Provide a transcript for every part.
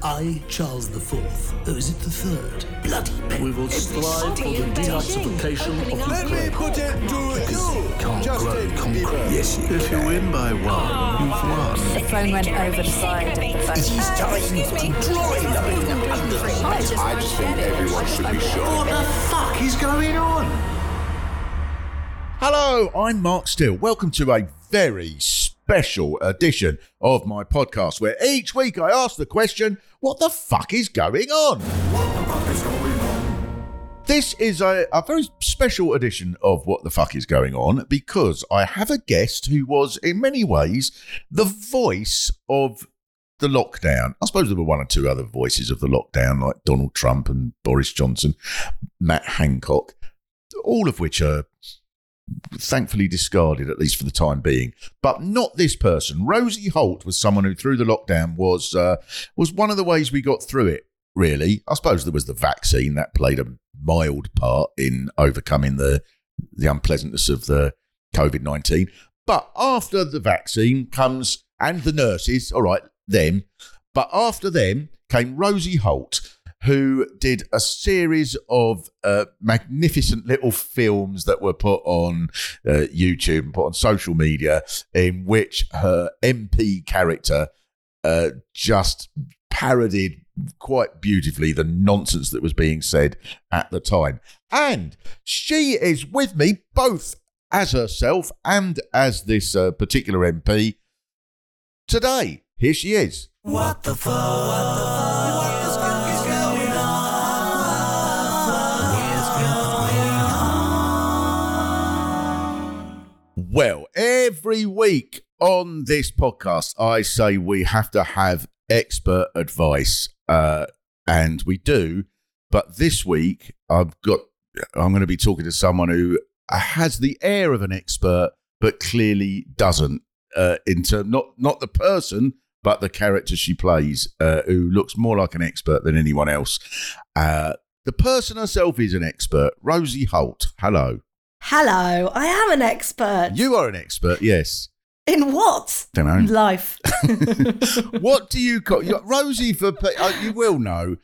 I, Charles the Fourth, oh, is it the third? Bloody pen. We will strive for the denazification of Let me put it to you, Can't Justin grow concrete. Bieber. Yes, you If you win by one, you've won. The phone went over the side of the phone. It is time to join I just think everyone should be shot. What the fuck is going on? Hello, I'm Mark Steel. Welcome to a very special edition of my podcast where each week I ask the question, what the fuck is going on? This is a, a very special edition of What the Fuck is Going On because I have a guest who was, in many ways, the voice of the lockdown. I suppose there were one or two other voices of the lockdown, like Donald Trump and Boris Johnson, Matt Hancock, all of which are thankfully discarded, at least for the time being. But not this person. Rosie Holt was someone who, through the lockdown, was uh, was one of the ways we got through it. Really, I suppose there was the vaccine that played a mild part in overcoming the the unpleasantness of the COVID nineteen. But after the vaccine comes and the nurses, all right, them. But after them came Rosie Holt, who did a series of uh, magnificent little films that were put on uh, YouTube and put on social media, in which her MP character uh, just parodied quite beautifully the nonsense that was being said at the time. And she is with me both as herself and as this uh, particular MP today. Here she is. What the fuck? What the fuck Well, every week on this podcast, I say we have to have expert advice, uh, and we do. But this week, I've got I'm going to be talking to someone who has the air of an expert, but clearly doesn't. Uh, in term, not not the person, but the character she plays, uh, who looks more like an expert than anyone else. Uh, the person herself is an expert. Rosie Holt. Hello. Hello, I am an expert. You are an expert, yes. In what? Don't know. Life. what do you call you, Rosie? For uh, you will know,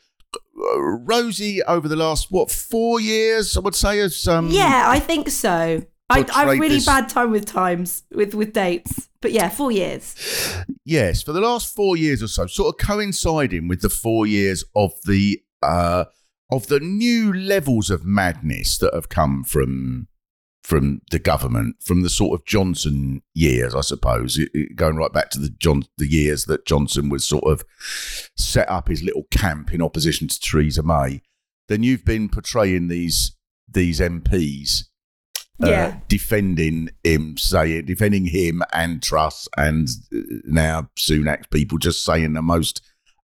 Rosie over the last what four years, I would say, has um, yeah, I think so. I, I've really this- bad time with times, with, with dates. But yeah, four years. yes, for the last four years or so, sort of coinciding with the four years of the uh, of the new levels of madness that have come from from the government, from the sort of Johnson years, I suppose, it- it- going right back to the John the years that Johnson was sort of set up his little camp in opposition to Theresa May. Then you've been portraying these these MPs uh, Yeah. defending him, saying defending him and Truss, and uh, now Sunak's people just saying the most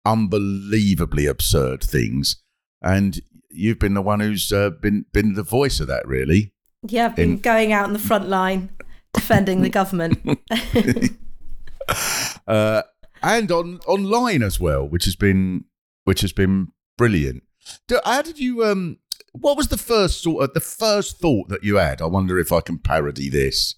unbelievably absurd things. And you've been the one who's uh, been been the voice of that, really. Yeah, I've been In- going out in the front line defending the government. uh, and on online as well, which has been which has been brilliant. Do- How did you? Um, what was the first sort of the first thought that you had? I wonder if I can parody this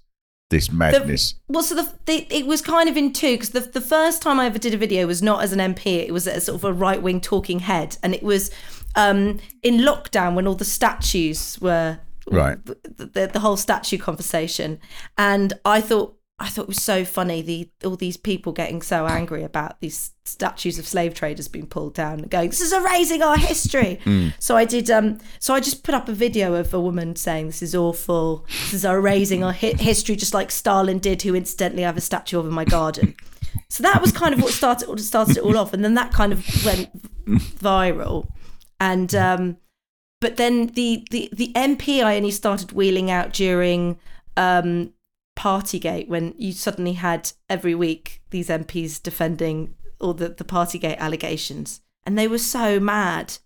this madness. The, well, so the, the it was kind of in two because the the first time I ever did a video was not as an MP. It was as sort of a right wing talking head, and it was um, in lockdown when all the statues were Right. the, the, whole statue conversation, and I thought. I thought it was so funny the all these people getting so angry about these statues of slave traders being pulled down and going this is erasing our history. So I did um so I just put up a video of a woman saying this is awful. This is erasing our hi- history just like Stalin did who incidentally I have a statue of in my garden. So that was kind of what started what started it all off and then that kind of went viral. And um but then the the the MP I only started wheeling out during um Partygate when you suddenly had every week these MPs defending all the the Partygate allegations. And they were so mad.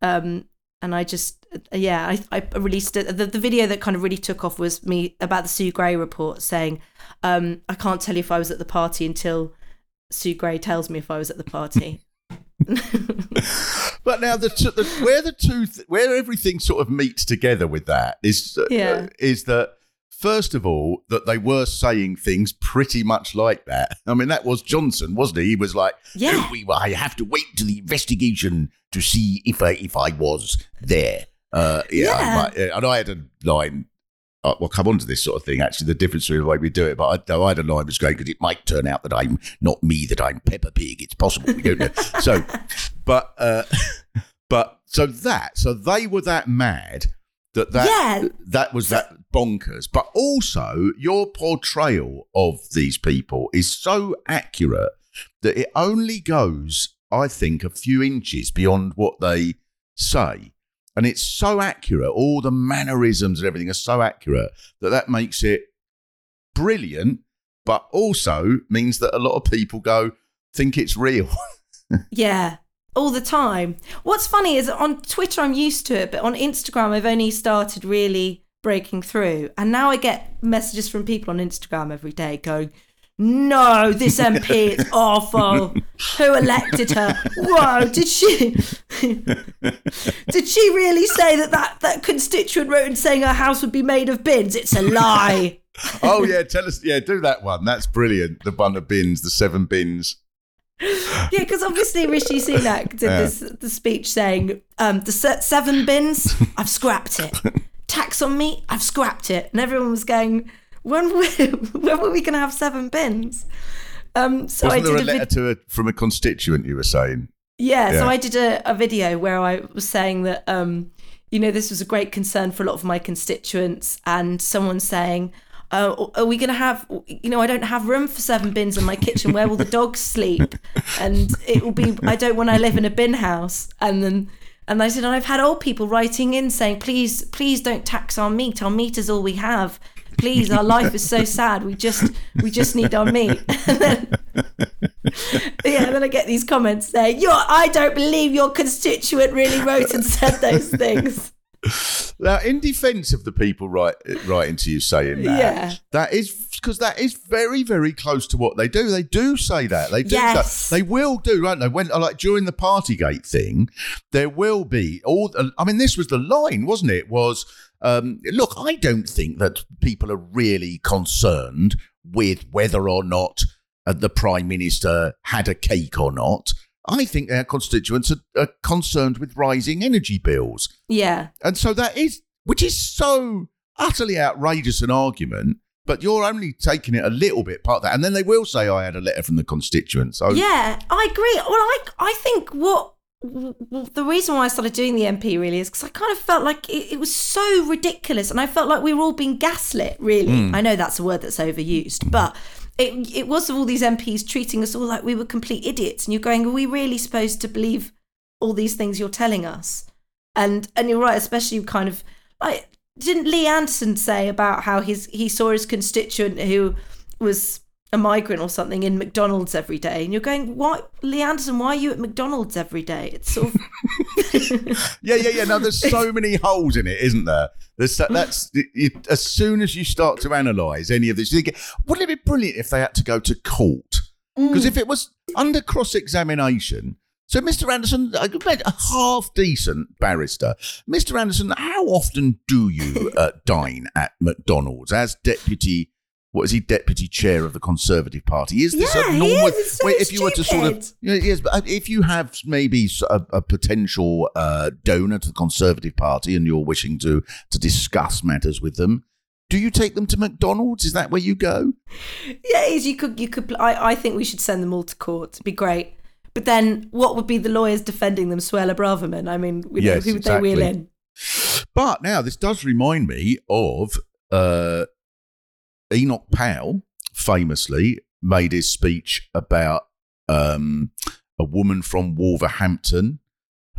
Um and I just yeah I, I released it. The, the video that kind of really took off was me about the Sue Gray report saying um I can't tell you if I was at the party until Sue Gray tells me if I was at the party But now the, t- the where the two th- where everything sort of meets together with that is uh, Yeah. is that first of all, that they were saying things pretty much like that. I mean, that was Johnson, wasn't he? He was like, Yeah. "No, we, I have to wait to the investigation to see if I if I was there." Uh, yeah, Yeah. uh, and I had a line. Uh, we'll come on to this sort of thing. Actually, the difference between the way we do it, but I, I had a line was going because it might turn out that I'm not me, that I'm Peppa Pig. It's possible we don't know. so, but uh, but so that so they were that mad that that Yeah. that was that bonkers. But also, your portrayal of these people is so accurate that it only goes, I think, a few inches beyond what they say. And it's so accurate. All the mannerisms and everything are so accurate that that makes it brilliant, but also means that a lot of people go, think it's real. Yeah, all the time. What's funny is on Twitter, I'm used to it, but on Instagram, I've only started really breaking through. And now I get messages from people on Instagram every day going, no, this MP is awful. Who elected her? Whoa, did she? did she really say that, that that constituent wrote in saying her house would be made of bins? It's a lie. oh, yeah. Tell us. Yeah, do that one. That's brilliant. The one of bins, the seven bins. Yeah, because obviously Rishi Sunak did this the speech saying um, the se- seven bins, I've scrapped it. Tax on meat, I've scrapped it, and everyone was going, when we, when were we going to have seven bins? Um, so Wasn't I there a a letter vid- to a, from a constituent you were saying? yeah, Yeah. so I did a, a video where I was saying that um, you know this was a great concern for a lot of my constituents, and someone saying. Uh, are we going to have, you know, I don't have room for seven bins in my kitchen. Where will the dogs sleep? And it will be, I don't want to live in a bin house. And then, and I said, and I've had old people writing in saying, please, please don't tax our meat. Our meat is all we have. Please, our life is so sad. We just, we just need our meat. And then, yeah, and then I get these comments saying, "Your, I don't believe your constituent really wrote and said those things." Now, in defence of the people write, writing to you saying that, Yeah. that is because that is very, very close to what they do. They do say that. They do Yes. that. They will do, won't they? When like during the Partygate thing, there will be all. I mean, this was the line, wasn't it? Was um, look, I don't think that people are really concerned with whether or not uh, the prime minister had a cake or not. I think their constituents are, are concerned with rising energy bills. Yeah, And so that is, which is so utterly outrageous an argument, but you're only taking it a little bit part of that. And then they will say, I had a letter from the constituents. So, yeah, I agree. Well, I, I think what the reason why I started doing the MP really is because I kind of felt like it, it was so ridiculous, and I felt like we were all being gaslit. Really, hmm. I know that's a word that's overused, but. It, it was all these MPs treating us all like we were complete idiots, and you're going, "Are we really supposed to believe all these things you're telling us?" And and you're right, especially kind of like didn't Lee Anderson say about how his he saw his constituent who was a migrant or something in McDonald's every day, and you're going, "Why, Lee Anderson? Why are you at McDonald's every day?" It's sort of yeah, yeah, yeah. Now there's so many holes in it, isn't there? There's so- that's you, as soon as you start to analyse any of this, you think, wouldn't it be brilliant if they had to go to court? Because if it was under cross examination, so Mr. Anderson, I bet a half decent barrister, Mr. Anderson, how often do you uh, dine at McDonald's as deputy? What is he, deputy chair of the Conservative Party? Is this Yeah, a he normal? is. So Wait, if you were to sort of stupid. yeah, yes, but if you have maybe a potential uh, donor to the Conservative Party and you're wishing to to discuss matters with them, do you take them to McDonald's? Is that where you go? yeah, is. You could you could. I I think we should send them all to court. It'd be great. But then, what would be the lawyers defending them? Suella Braverman. I mean, you know, Yes, who would they wheel exactly. in? But now this does remind me of uh, Enoch Powell, famously made his speech about um, a woman from Wolverhampton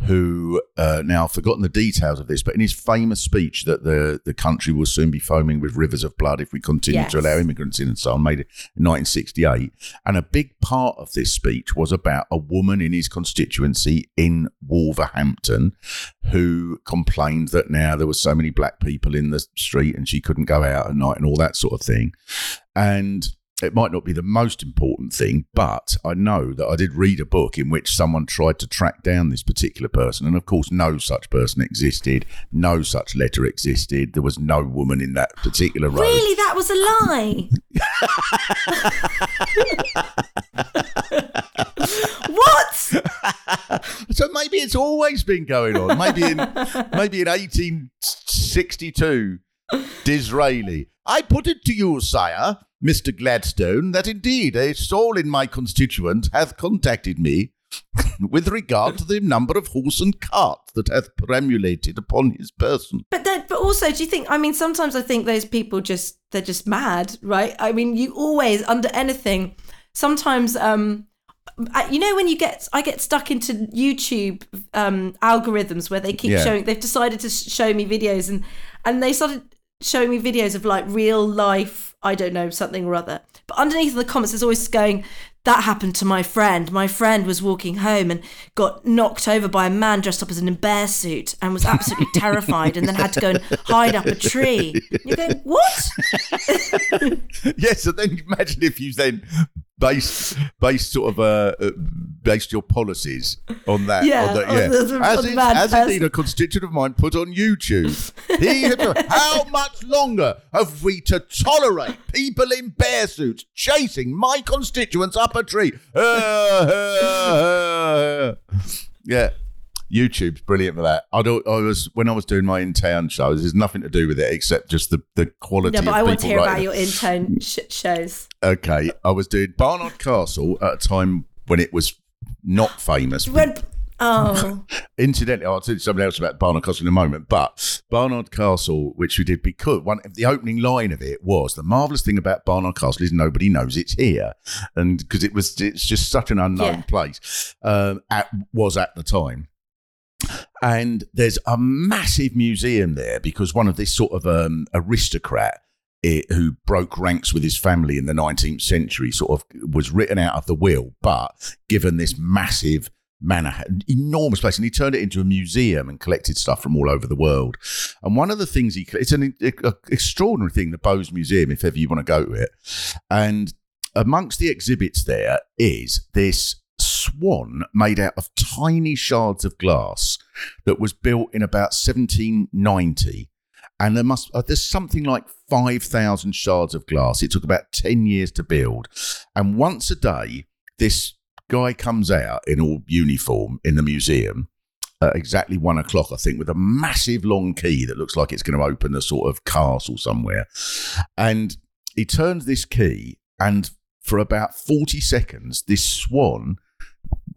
who uh, now I've forgotten the details of this, but in his famous speech that the, the country will soon be foaming with rivers of blood if we continue to allow immigrants in and so on, made it in 1968. And a big part of this speech was about a woman in his constituency in Wolverhampton who complained that now there were so many black people in the street and she couldn't go out at night and all that sort of thing. And it might not be the most important thing, but I know that I did read a book in which someone tried to track down this particular person. And of course, no such person existed. No such letter existed. There was no woman in that particular road. Really, that was a lie. what? So maybe it's always been going on. Maybe in maybe in 1862, Disraeli. I put it to you, sire, Mr. Gladstone, that indeed a soul in my constituent hath contacted me with regard to the number of horse and cart that hath perambulated upon his person. But then, but also, do you think? I mean, sometimes I think those people just they're just mad, right? I mean, you always under anything. Sometimes, um, you know, when you get, I get stuck into YouTube um algorithms where they keep Yeah. showing. They've decided to show me videos, and and they started showing me videos of like real life. I don't know something or other. But underneath in the comments, there's always going. That happened to my friend. My friend was walking home and got knocked over by a man dressed up as an bear suit and was absolutely terrified and then had to go and hide up a tree. You're going, what? yes, and then imagine if you then based based sort of uh, uh based your policies on that. Yeah, on that, yeah. the- the- as on is- as indeed a constituent of mine put on YouTube. He had how much longer have we to tolerate people in bear suits chasing my constituents up a tree? yeah. YouTube's brilliant for that. I don't. I was when I was doing my in town shows. There's nothing to do with it except just the the quality. No, but I want to hear about your intern sh- shows. Okay, I was doing Barnard Castle at a time when it was not famous. When, oh, Incidentally, I'll tell you something else about Barnard Castle in a moment. But Barnard Castle, which we did because one the opening line of it was the marvelous thing about Barnard Castle is nobody knows it's here, and because it was it's just such an unknown Yeah. place. Um, at was at the time. And there's a massive museum there because one of this sort of um, aristocrat eh, who broke ranks with his family in the 19th century sort of was written out of the will, but given this massive manor, enormous place, and he turned it into a museum and collected stuff from all over the world. And one of the things he, it's an e- extraordinary thing, the Bowes Museum, if ever you want to go to it. And amongst the exhibits there is this swan made out of tiny shards of glass that was built in about 1790 and there must uh, there's something like 5000 shards of glass. It took about 10 years to build. And once a day this guy comes out in all uniform in the museum at exactly one o'clock, I think, with a massive long key that looks like it's going to open a sort of castle somewhere. And he turns this key, and for about 40 seconds, this swan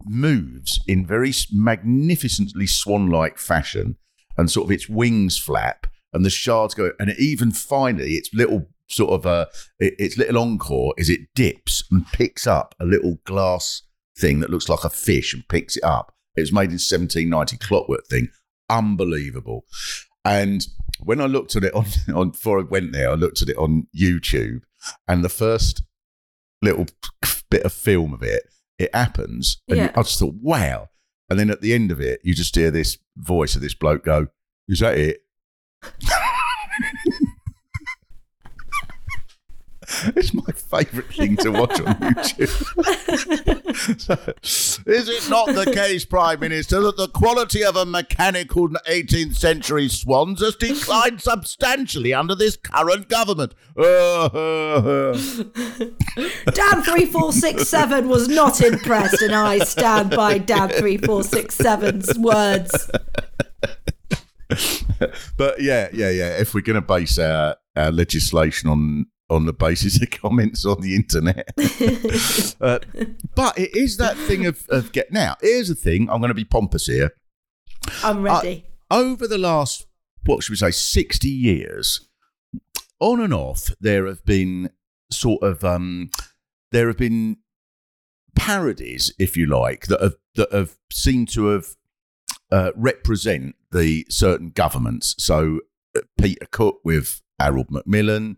moves in very magnificently swan like fashion, and sort of its wings flap, and the shards go, and even finally, its little sort of uh, its little encore is it dips and picks up a little glass thing that looks like a fish and picks it up. It was made in 1790, clockwork thing, unbelievable. And when I looked at it on, on before I went there, I looked at it on YouTube, and the first little bit of film of it, it happens, and Yeah. I just thought, wow. And then at the end of it, you just hear this voice of this bloke go, "Is that it?" it's my favourite thing to watch on YouTube. Is it not the case, Prime Minister, that the quality of a mechanical 18th century swans has declined substantially under this current government? damn three four six seven was not impressed, and I stand by damn three four six seven's words. but yeah, yeah, yeah. If we're going to base our, our legislation on on the basis of comments on the internet, uh, but it is that thing of of get now. Here's the thing. I'm going to be pompous here. I'm ready. over the last what should we say 60 years on and off there have been sort of um there have been parodies if you like that have that have seemed to have uh, represent the certain governments so uh, Peter Cook with Harold Macmillan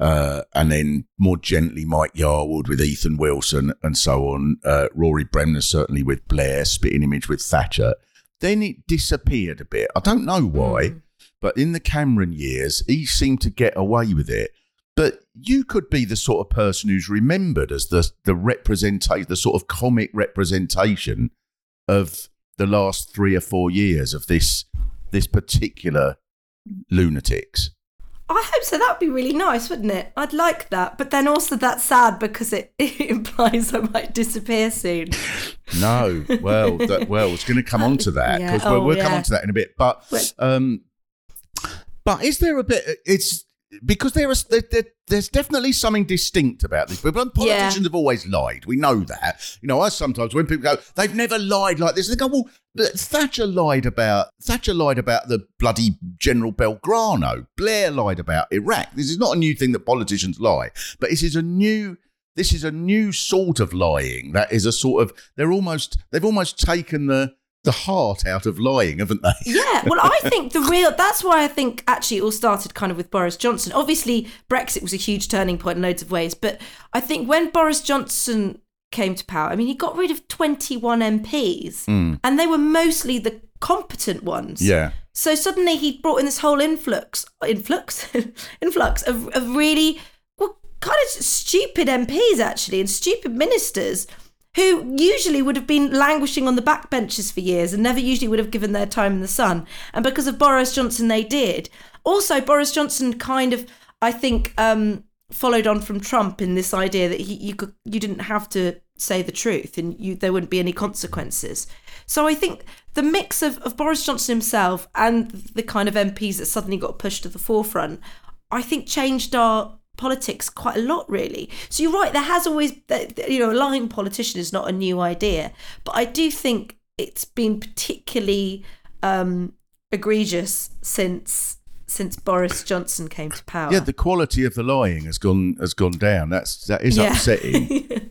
uh, and then more gently Mike Yarwood with Ethan Wilson and so on. Uh, Rory Bremner certainly with Blair, spitting image with Thatcher. Then it disappeared a bit. I don't know why, but in the Cameron years, he seemed to get away with it. But you could be the sort of person who's remembered as the the representation, the sort of comic representation of the last three or four years of this this particular lunatics. I hope so. That would be really nice, wouldn't it? I'd like that. But then also that's sad because it, it implies I might disappear soon. No, well, that, well, it's going to come on to that Yeah, because we'll, oh, we'll come on to that in a bit. But, But- um, but is there a bit? It's because there is there, there, there's definitely something distinct about this. But politicians have always lied. We know that. You know, I sometimes when people go, they've never lied like this. They go, well, Thatcher lied about Thatcher lied about the bloody General Belgrano. Blair lied about Iraq. This is not a new thing that politicians lie, but this is a new. This is a new sort of lying. That is a sort of they're almost they've almost taken the the heart out of lying, haven't they? Yeah, well, I think the real that's why I think actually it all started kind of with Boris Johnson. Obviously, Brexit was a huge turning point in loads of ways, but I think when Boris Johnson came to power, I mean, he got rid of 21 MPs hmm. and they were mostly the competent ones. Yeah. So suddenly he brought in this whole influx, influx, influx of, of really, well, kind of stupid MPs actually, and stupid ministers who usually would have been languishing on the backbenches for years and never usually would have given their time in the sun. And because of Boris Johnson, they did. Also, Boris Johnson kind of, I think, um, followed on from Trump in this idea that he, you could, you didn't have to say the truth and you, there wouldn't be any consequences. So I think the mix of, of Boris Johnson himself and the kind of MPs that suddenly got pushed to the forefront, I think changed our politics quite a lot, really. So you're right, there has always, you know, a lying politician is not a new idea, but I do think it's been particularly um, egregious since since Boris Johnson came to power. Yeah, the quality of the lying has gone has gone down. That's that is Yeah. upsetting.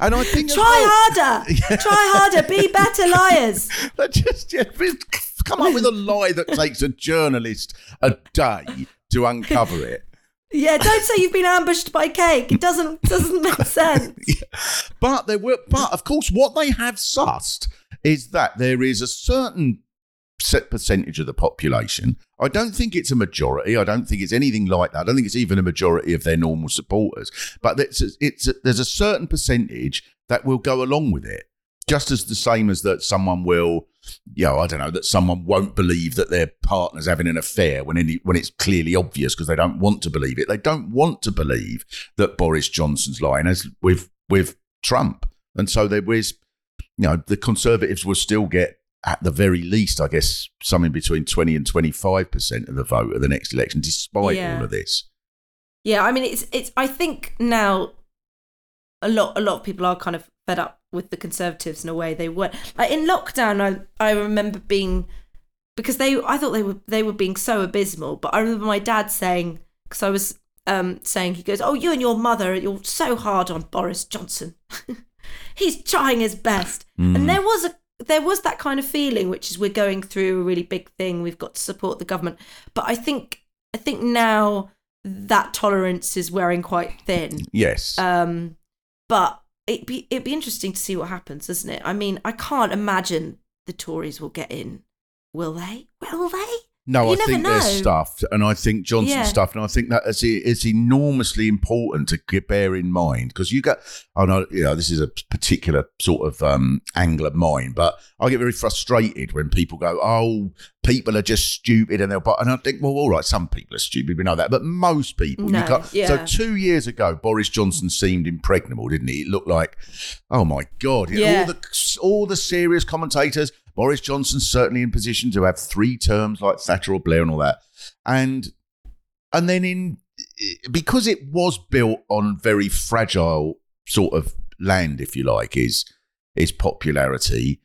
And I think Try well- harder, try harder, be better liars. But just yeah, come up with a lie that takes a journalist a day to uncover it. Yeah, don't say you've been ambushed by cake. It doesn't doesn't make sense. But there were, but of course, what they have sussed is that there is a certain set percentage of the population. I don't think it's a majority. I don't think it's anything like that. I don't think it's even a majority of their normal supporters. But it's it's there's a certain percentage that will go along with it, just as the same as that someone will, you know, I don't know, that someone won't believe that their partner's having an affair when any, when it's clearly obvious because they don't want to believe it. They don't want to believe that Boris Johnson's lying, as with with Trump, and so there was, you know, the Conservatives will still get at the very least, I guess, something between twenty and twenty five percent of the vote at the next election, despite Yeah. all of this. Yeah, I mean it's it's I think now a lot a lot of people are kind of fed up with the conservatives in a way they were. Like in lockdown I I remember being because they I thought they were they were being so abysmal but I remember my dad saying because I was um saying he goes oh you and your mother you're so hard on Boris Johnson. He's trying his best. And there was a there was that kind of feeling which is we're going through a really big thing we've got to support the government. But I think I think now that tolerance is wearing quite thin. Yes, Um, but it be it'd be interesting to see what happens, isn't it? I mean, I can't imagine the Tories will get in. Will they? Will they? No, You I think they're know. stuffed, and I think Johnson's Yeah. stuffed, and I think that is is enormously important to bear in mind because you get, I know, you know, this is a particular sort of um, angle of mine, but I get very frustrated when people go, "Oh, people are just stupid," and they'll, but, and I think, well, all right, some people are stupid, we know that, but most people, you No, can't. yeah. So two years ago, Boris Johnson seemed impregnable, didn't he? It looked like, oh my god, Yeah. all the all the serious commentators. Boris Johnson's certainly in position to have three terms like Thatcher or Blair and all that. And and then in because it was built on very fragile sort of land, if you like, is his popularity.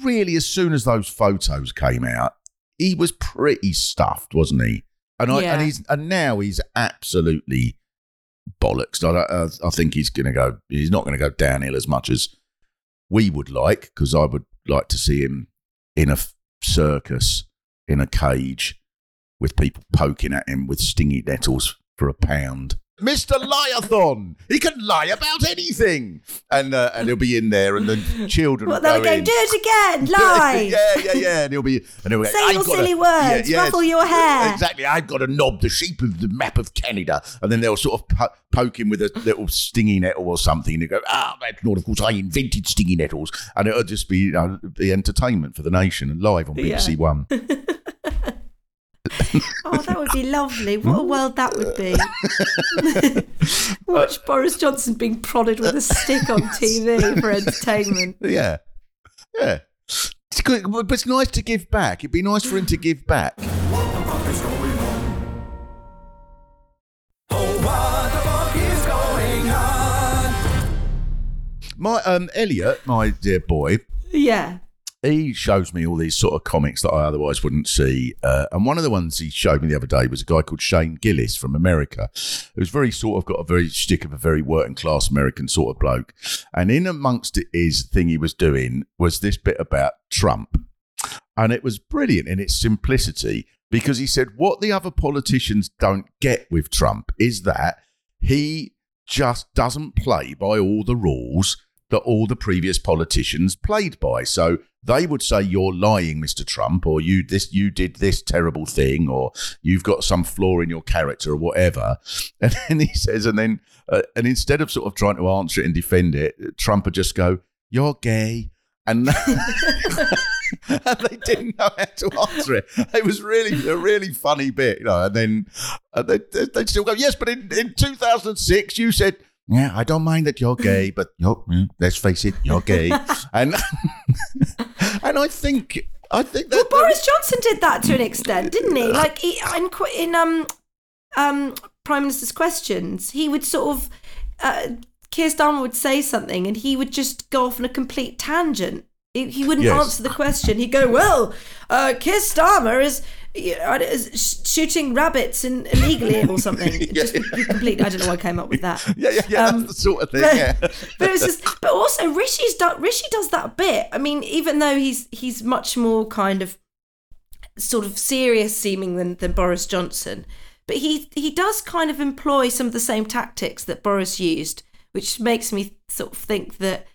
Really, as soon as those photos came out, he was pretty stuffed, wasn't he? And I Yeah. and he's and now he's absolutely bollocks. I, uh, I think he's going to go. He's not going to go downhill as much as we would like, because I would like to see him in a circus in a cage with people poking at him with stingy nettles for a pound. Mr. Liathon. He can lie about anything. And uh, and he'll be in there, and the children will they'll go do it again, lie. yeah, yeah, yeah. And he'll be, and he'll go, Say "I've your silly to- words, ruffle your hair." Exactly. I've got to knob the shape of the map of Canada, and then they'll sort of po- poke him with a little stingy nettle or something. And they go, "Ah, that's not. Of course, I invented stingy nettles," and it'll just be, you know, the entertainment for the nation and live on BBC Yeah. One. Oh, that would be lovely. What a world that would be. Uh, Watch Boris Johnson being prodded with a stick on TV for entertainment. Yeah, yeah. It's good, but it's nice to give back. It'd be nice for him to give back. What the fuck is going on? My um Elliot, my dear boy, Yeah. He shows me all these sort of comics that I otherwise wouldn't see. Uh, and one of the ones he showed me the other day was a guy called Shane Gillis from America, who's very sort of got a very stick of a very working class American sort of bloke. And in amongst his thing he was doing was this bit about Trump. And it was brilliant in its simplicity because he said what the other politicians don't get with Trump is that he just doesn't play by all the rules that all the previous politicians played by. So they would say you're lying, Mr. Trump, or you this you did this terrible thing, or you've got some flaw in your character, or whatever. And then he says, and then uh, and instead of sort of trying to answer it and defend it, Trump would just go, "You're gay." And, and they didn't know how to answer it. It was really a really funny bit, you know. And then uh, they, they- they'd still go, "Yes, but in, in 2006, you said." Yeah, I don't mind that you're gay, but you're, mm, let's face it, you're gay, and and I think I think that Well, Boris Johnson did that to an extent, didn't he? Like he, in, in um um Prime Minister's questions, he would sort of uh, Keir Starmer would say something, and he would just go off on a complete tangent. He, he wouldn't Yes. answer the question. He'd go, "Well, uh, Keir Starmer is." Know, shooting rabbits in, illegally or something. It Just be completely. I don't know why I came up with that. yeah, yeah, yeah, Um, that's the sort of thing. but, Yeah. but it was just, but also Rishi's done, Rishi does that a bit. I mean, even though he's he's much more kind of sort of serious seeming than, than Boris Johnson, but he he does kind of employ some of the same tactics that Boris used, which makes me sort of think that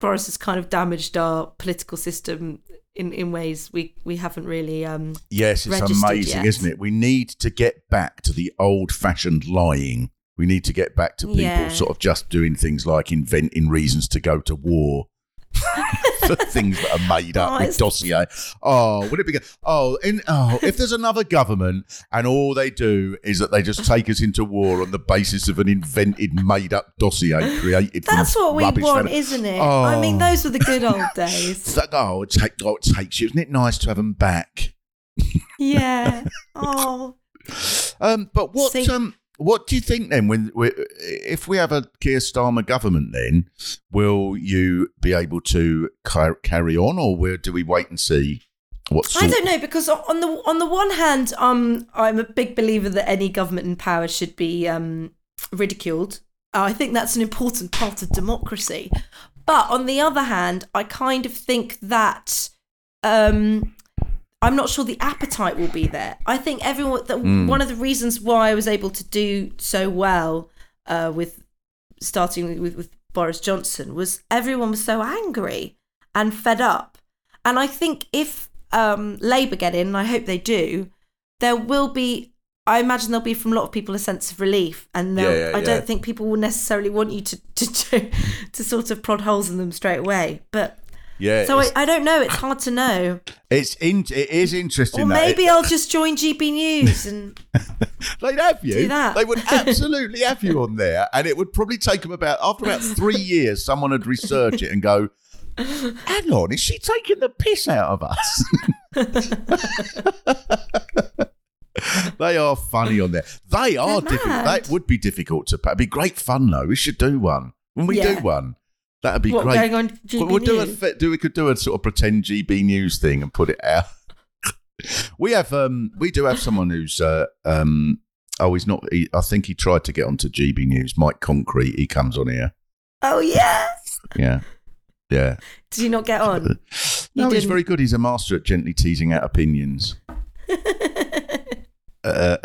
Boris has kind of damaged our political system in, in ways we, we haven't really um Yes, it's amazing, yet. isn't it? We need to get back to the old-fashioned lying. We need to get back to people Yeah. sort of just doing things like inventing reasons to go to war. for things that are made up Oh, with dossier. Oh, would it be good? Oh, in, oh, if there's another government and all they do is that they just take us into war on the basis of an invented, made up dossier created that's what we want, fella- isn't it? I mean, Oh. those were the good old days. It's like, oh, it, take, oh, it takes you. Isn't it nice to have them back? Yeah. Oh. Um, but what See- um, what do you think then? When we, if we have a Keir Starmer government, then will you be able to carry on, or do we wait and see what? Sort- I don't know because on the on the one hand, um, I'm a big believer that any government in power should be um, ridiculed. Uh, I think that's an important part of democracy. But on the other hand, I kind of think that um, I'm not sure the appetite will be there. I think everyone. That One of the reasons why I was able to do so well uh, with starting with, with Boris Johnson was everyone was so angry and fed up. And I think if um, Labour get in, and I hope they do, there will be. I imagine there'll be from a lot of people a sense of relief, and Yeah, yeah, I yeah. don't think people will necessarily want you to to to, to sort of prod holes in them straight away. But yeah, so I, I don't know. It's hard to know. it's in, it is interesting. Or maybe it- I'll just join GB News and they'd have you. do that. They would absolutely have you on there, and it would probably take them about after about three years. Someone would research it and go. Hang on, is she taking the piss out of us? they are funny on there. They are difficult. That would be difficult to. It'd be great fun though. We should do one when we Yeah. do one. That'd be what great. going on GB We'll- do a News. fit- do we could do a sort of pretend GB news thing and put it out. we have um we do have someone who's uh, um oh he's not he, I think he tried to get onto GB News. Mike Concrete he comes on here. oh yeah. Yeah, yeah. Did you not get on? No, he's very good. He's a master at gently teasing out opinions. Uh,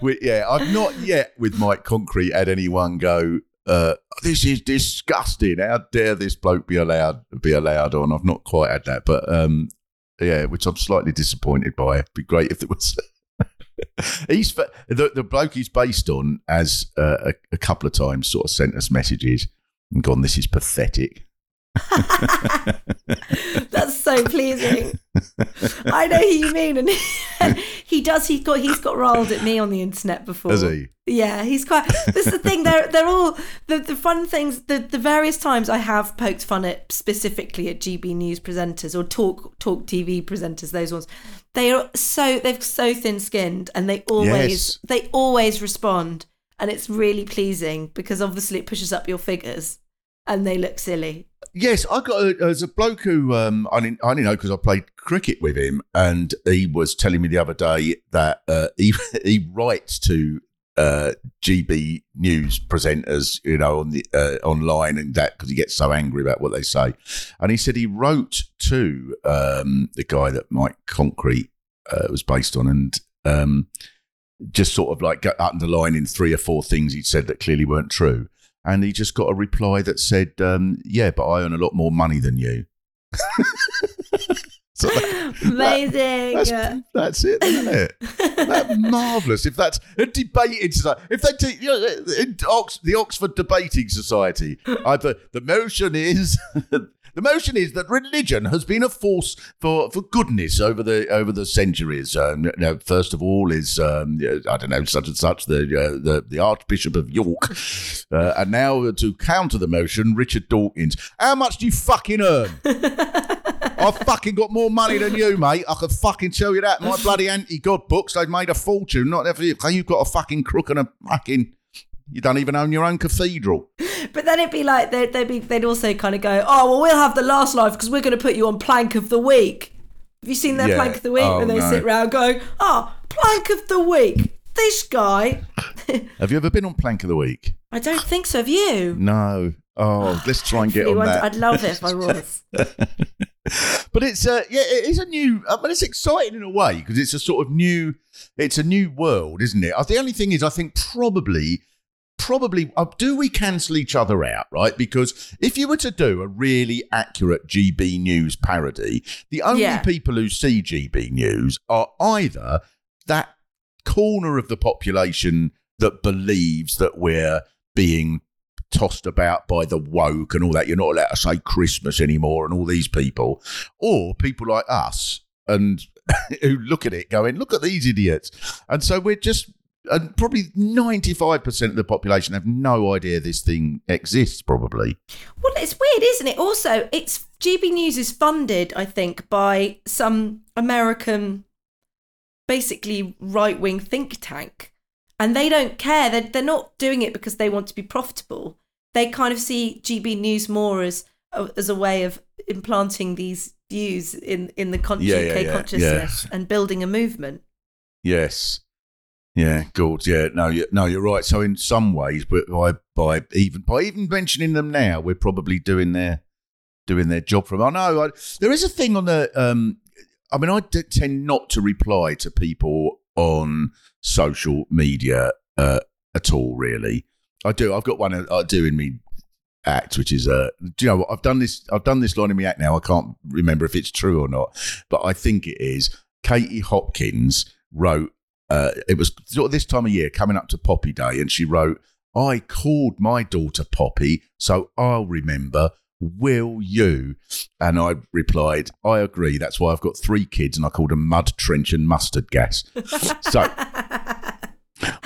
we, yeah, I've not yet with Mike Concrete had anyone go. Uh, this is disgusting. How dare this bloke be allowed be allowed on? I've not quite had that, but um, yeah, which I'm slightly disappointed by. It'd be great if there was. he's the the bloke he's based on has uh, a, a couple of times sort of sent us messages and gone, "This is pathetic." That's so pleasing. I know who you mean, and he does. He's got he's got riled at me on the internet before. Has he? Yeah, he's quite. This is the thing. They're they're all the, the fun things. The the various times I have poked fun at specifically at GB News presenters or talk talk TV presenters. Those ones, they are so they've so thin skinned, and they always Yes. they always respond, and it's really pleasing because obviously it pushes up your figures, and they look silly. Yes, I got a, there's a bloke who um, I didn't I didn't know because I played cricket with him, and he was telling me the other day that uh, he he writes to uh, GB news presenters, you know, on the uh, online and that because he gets so angry about what they say, and he said he wrote to um, the guy that Mike Concrete uh, was based on, and um, just sort of like underlining three or four things he'd said that clearly weren't true. And he just got a reply that said, um, "Yeah, but I earn a lot more money than you." so that, Amazing. that's, that's it, isn't it? That's marvelous. If that's a debating society, if they, you know, in Ox- the Oxford Debating Society, either the motion is. The motion is that religion has been a force for, for goodness over the over the centuries. Um, you know, first of all, is um, I don't know such and such the uh, the, the Archbishop of York, uh, and now to counter the motion, Richard Dawkins. How much do you fucking earn? I've fucking got more money than you, mate. I can fucking tell you that. My bloody anti-God books, they've made a fortune. Not ever. You've got a fucking crook and a fucking. You don't even own your own cathedral. But then it'd be like they'd, they'd be they'd also kind of go, oh well, we'll have the last life because we're going to put you on plank of the week. Have you seen their Yeah. plank of the week Oh, when they no. sit round going, oh, plank of the week? This guy. Have you ever been on Plank of the Week? I don't think so. Have you? No. Oh, let's try and get on that. I'd love it if I was. but it's uh, yeah, it is a new. I mean, it's exciting in a way because it's a sort of new. It's a new world, isn't it? Uh, The only thing is, I think probably, probably, uh, do we cancel each other out, right? Because if you were to do a really accurate GB News parody, the only Yeah. people who see GB News are either that corner of the population that believes that we're being tossed about by the woke and all that. You're not allowed to say Christmas anymore and all these people, or people like us and who look at it going, look at these idiots. And so we're just, and probably 95% of the population have no idea this thing exists, probably. Well, it's weird, isn't it? Also, it's GB News is funded, I think, by some American, basically right wing think tank, and they don't care. They're they're not doing it because they want to be profitable. They kind of see GB News more as uh, as a way of implanting these views in in the con- Yeah, UK yeah, yeah, consciousness and building a movement. Yes. Yeah, good. Yeah, no, you, no, you're right. So in some ways, but by by even by even mentioning them now, we're probably doing their doing their job for them. I know I, there is a thing on the. Um, I mean, I d- tend not to reply to people on social media uh, at all. Really, I do. I've got one I I do in me act, which is uh, do you know what? I've done this. I've done this line in me act now. I can't remember if it's true or not, but I think it is. Katie Hopkins wrote uh, it was sort of this time of year coming up to Poppy Day, and she wrote, I called my daughter Poppy, so I'll remember. Will you? And I replied, I agree. That's why I've got three kids, and I called them Mud Trench and Mustard Gas. so,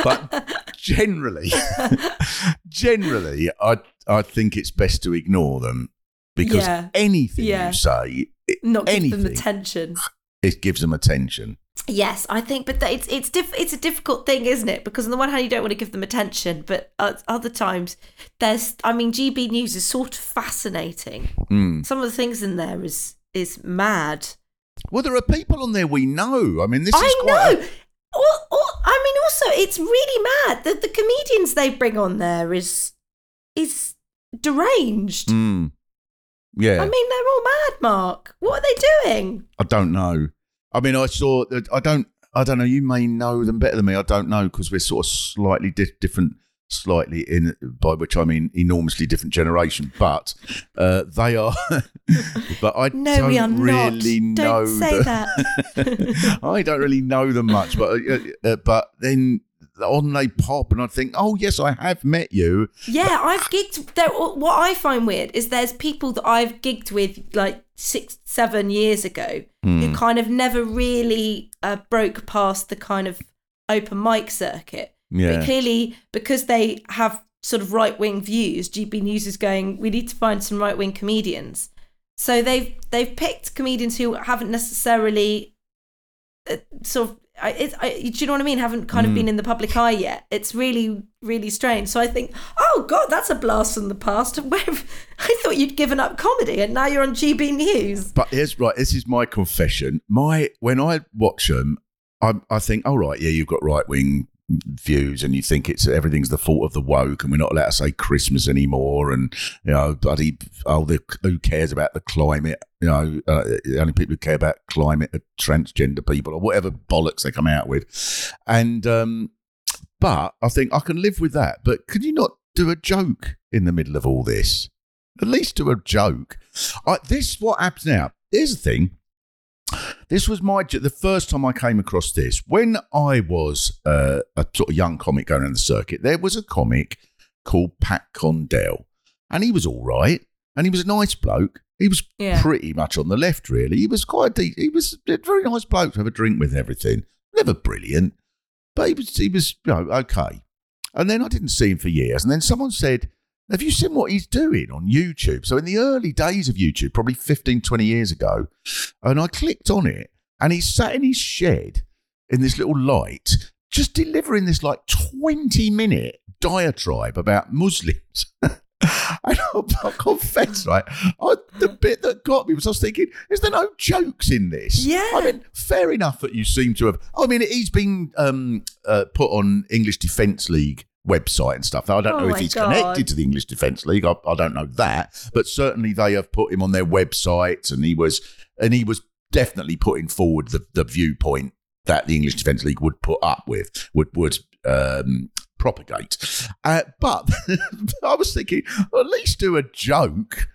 but generally, generally, I I think it's best to ignore them because Yeah. anything Yeah. you say, Not give anything, them attention. it gives them attention. Yes, I think, but it's it's diff- it's a difficult thing, isn't it? Because on the one hand, you don't want to give them attention, but at other times, there's, I mean, GB News is sort of fascinating. Mm. Some of the things in there is is mad. Well, there are people on there we know. I mean, this is I quite. know. Or, or, I mean, also, it's really mad that the comedians they bring on there is is deranged. Mm, yeah, I mean, they're all mad. Mark, what are they doing? I don't know. I mean, I saw that. I don't. I don't know. You may know them better than me. I don't know because we're sort of slightly di- different. Slightly in, by which I mean enormously different generation, but uh, they are. but I No, don't we are really not. know. Don't say that. I don't really know them much, but uh, uh, but then on they pop, and I think, oh yes, I have met you. Yeah, I've gigged. There, what I find weird is there's people that I've gigged with like six, seven years ago Hmm. who kind of never really uh, broke past the kind of open mic circuit. Yeah. But clearly, because they have sort of right wing views, GB News is going. We need to find some right wing comedians. So they've they've picked comedians who haven't necessarily Uh, sort of. I, it, I, do you know what I mean? Haven't kind of been mm. in the public eye yet. It's really, really strange. So I think, oh God, that's a blast from the past. I thought you'd given up comedy, and now you're on GB News. But here's right. This is my confession. My when I watch them, I, I think, all right, yeah, you've got right wing views, and you think it's everything's the fault of the woke, and we're not allowed to say Christmas anymore, and you know, bloody, oh, the, who cares about the climate? You know, uh, the only people who care about climate are transgender people or whatever bollocks they come out with, and um, but I think I can live with that. But could you not do a joke in the middle of all this? At least do a joke. I, this what happens now. Here's the thing. This was my the first time I came across this when I was uh, a sort of young comic going around the circuit. There was a comic called Pat Condell, and he was all right, and he was a nice bloke. He was Yeah. pretty much on the left, really. He was quite he was a very nice bloke to have a drink with and everything. Never brilliant, but he was he was you know okay. And then I didn't see him for years, and then someone said. Have you seen what he's doing on YouTube? So, in the early days of YouTube, probably 15, 20 years ago, and I clicked on it, and he sat in his shed in this little light, just delivering this like 20 minute diatribe about Muslims. and I'll, I'll confess, right? I, the bit that got me was I was thinking, is there no jokes in this? Yeah. I mean, fair enough that you seem to have. I mean, he's been um, uh, put on English Defence League website and stuff. Now, I don't Oh know if he's God. connected to the English Defence League. I, I don't know that, but certainly they have put him on their website, and he was and he was definitely putting forward the, the viewpoint that the English Defence League would put up with, would would um, propagate. Uh, but I was thinking, well, at least do a joke.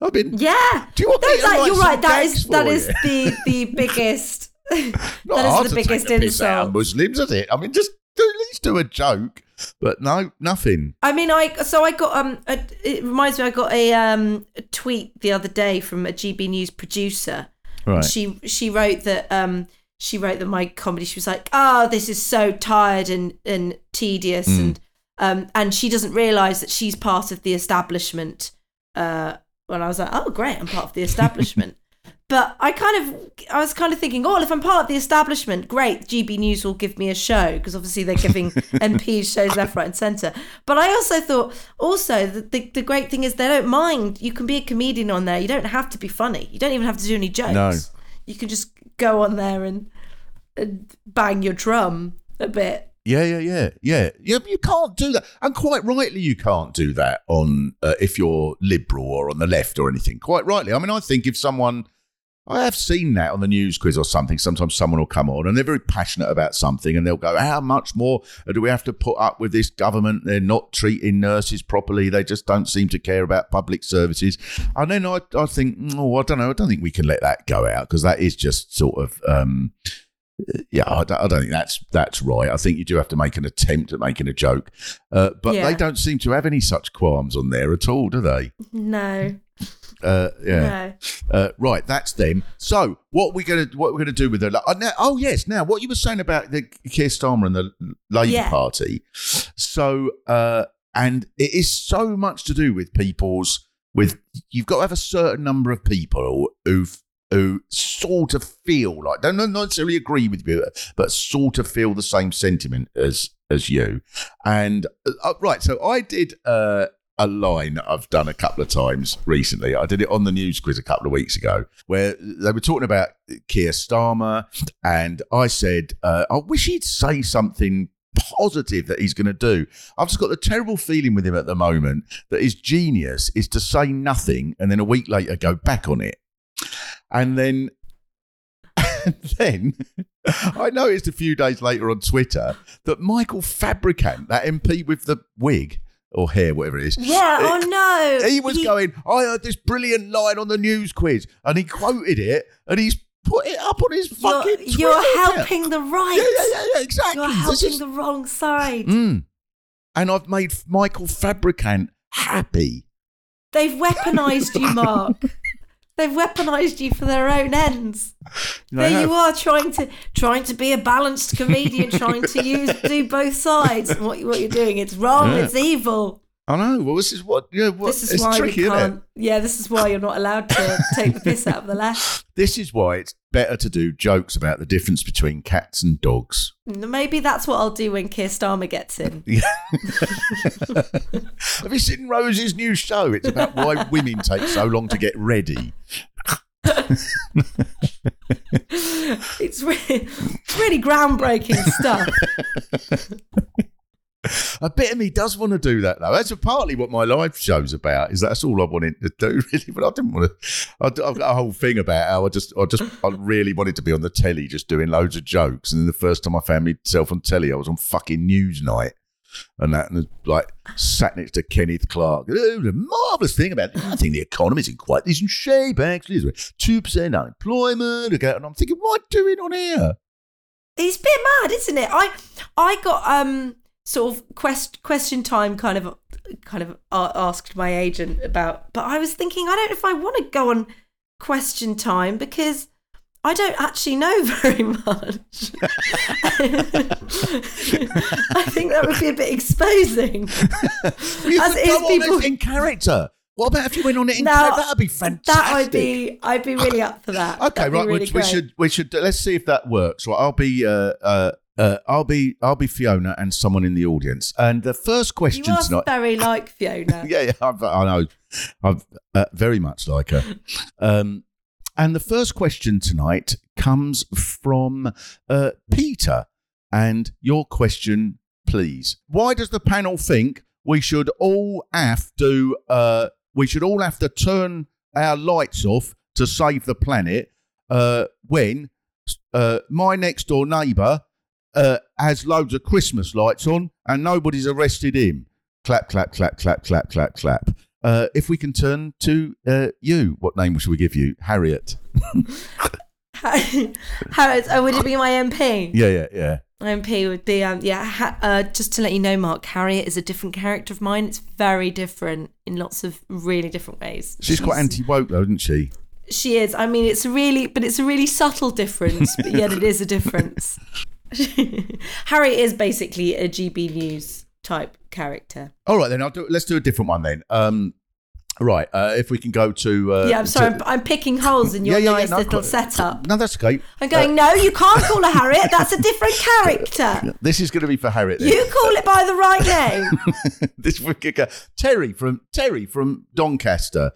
I mean, Yeah, Do you want me No, to that- write you're right. That is that is you? the the biggest. that is the biggest take the piss out of insult. Muslims, is it? I mean, just do, at least do a joke. But no, nothing. I mean, I so I got um. A, it reminds me, I got a um a tweet the other day from a GB News producer. Right. She she wrote that um she wrote that my comedy. She was like, oh, this is so tired and and tedious, Mm. and um and she doesn't realise that she's part of the establishment. Uh, when I was like, oh, great, I'm part of the establishment. But I kind of, I was kind of thinking, oh, if I'm part of the establishment, great. GB News will give me a show because obviously they're giving MPs shows left, right, and centre. But I also thought, also the, the the great thing is they don't mind. You can be a comedian on there. You don't have to be funny. You don't even have to do any jokes. No. You can just go on there and, and bang your drum a bit. Yeah, yeah, yeah, yeah. You, you can't do that, and quite rightly, you can't do that on uh, if you're liberal or on the left or anything. Quite rightly. I mean, I think if someone, I have seen that on the news quiz or something. Sometimes someone will come on and they're very passionate about something, and they'll go, "How much more do we have to put up with this government? They're not treating nurses properly. They just don't seem to care about public services." And then I, I think, oh, I don't know. I don't think we can let that go out because that is just sort of. Um, yeah, I don't, I don't think that's that's right. I think you do have to make an attempt at making a joke, uh, but Yeah. they don't seem to have any such qualms on there at all, do they? No, Uh, yeah, no. uh, right. That's them. So what we're gonna what we're gonna do with the? Uh, now, oh yes, now what you were saying about the Keir Starmer and the Labour Yeah. Party. So uh, and it is so much to do with people's with you've got to have a certain number of people who who sort of feel like don't necessarily agree with you, but sort of feel the same sentiment as as you. And uh, right, so I did uh, a line I've done a couple of times recently. I did it on the news quiz a couple of weeks ago, where they were talking about Keir Starmer, and I said, uh, I wish he'd say something positive that he's going to do. I've just got the terrible feeling with him at the moment that his genius is to say nothing and then a week later go back on it. And then And then I noticed a few days later on Twitter that Michael Fabricant, that MP with the wig or hair, whatever it is, Yeah. Oh no. he was going, I heard this brilliant line on the news quiz, and he quoted it, and he's put it up on his You're, fucking. you're helping the right. Yeah, yeah, yeah, yeah, exactly. You're helping is- the wrong side. Mm. And I've made Michael Fabricant happy. They've weaponized you, Mark. They've weaponized you for their own ends. They there you are trying to trying to be a balanced comedian, trying to use do both sides. And what what you're doing, it's wrong. Yeah. It's evil. I know. Well, this is what. Yeah, what, This is it's why tricky, we isn't can't. it? Yeah, this is why you're not allowed to take the piss out of the left. This is why it's better to do jokes about the difference between cats and dogs. Maybe that's what I'll do when Keir Starmer gets in. Have you seen Rose's new show? It's about why women take so long to get ready. It's really, it's really groundbreaking stuff. A bit of me does want to do that though. That's partly what my live show's about. Is that's all I wanted to do really. But I didn't want to. I, I've got a whole thing about how I just, I just, I really wanted to be on the telly, just doing loads of jokes. And then the first time I found myself on telly, I was on fucking Newsnight. And that, and like sat next to Kenneth Clarke. Oh, the marvelous thing about I think the economy's in quite decent shape. Actually, two percent unemployment. And I'm thinking, what I doing on here? It's a bit mad, isn't it? I I got um sort of quest question time kind of kind of asked my agent about, but I was thinking I don't know if I want to go on question time because I don't actually know very much. I think that would be a bit exposing. You As is go people- in character. What about if you went on it in Now, character? That'd be fantastic. That I'd be I'd be really up for that. Okay, That'd right. really we great. should we should let's see if that works. Right, I'll be uh, uh, uh, I'll be I'll be Fiona and someone in the audience. And the first You question are tonight. very like Fiona. yeah, yeah, I've, I know. I'm uh, very much like her. Um, and the first question tonight comes from uh, Peter. And your question, please. Why does the panel think we should all have to uh, we should all have to turn our lights off to save the planet uh, when uh, my next door neighbour uh, has loads of Christmas lights on and nobody's arrested him? Clap, clap, clap, clap, clap, clap, clap. Uh, if we can turn to uh, you, what name should we give you? Harriet. Harriet, oh, would it be my MP? Yeah, yeah, yeah. MP would be um yeah. Ha- uh, just to let you know, Mark, Harriet is a different character of mine. It's very different in lots of really different ways. She's quite anti woke, though, isn't she? She is. I mean, it's really, but it's a really subtle difference. But yet, it is a difference. Harriet is basically a GB News type character. All right, then I'll do. Let's do a different one then. Um, right, uh, if we can go to. Uh, yeah, I'm sorry. to- I'm, I'm picking holes in your Yeah, yeah, yeah, nice no, little quite- setup. No, that's okay. I'm going. no, you can't call her Harriet. That's a different character. This is going to be for Harriet. Then. You call it by the right name. this go. Terry from Terry from Doncaster.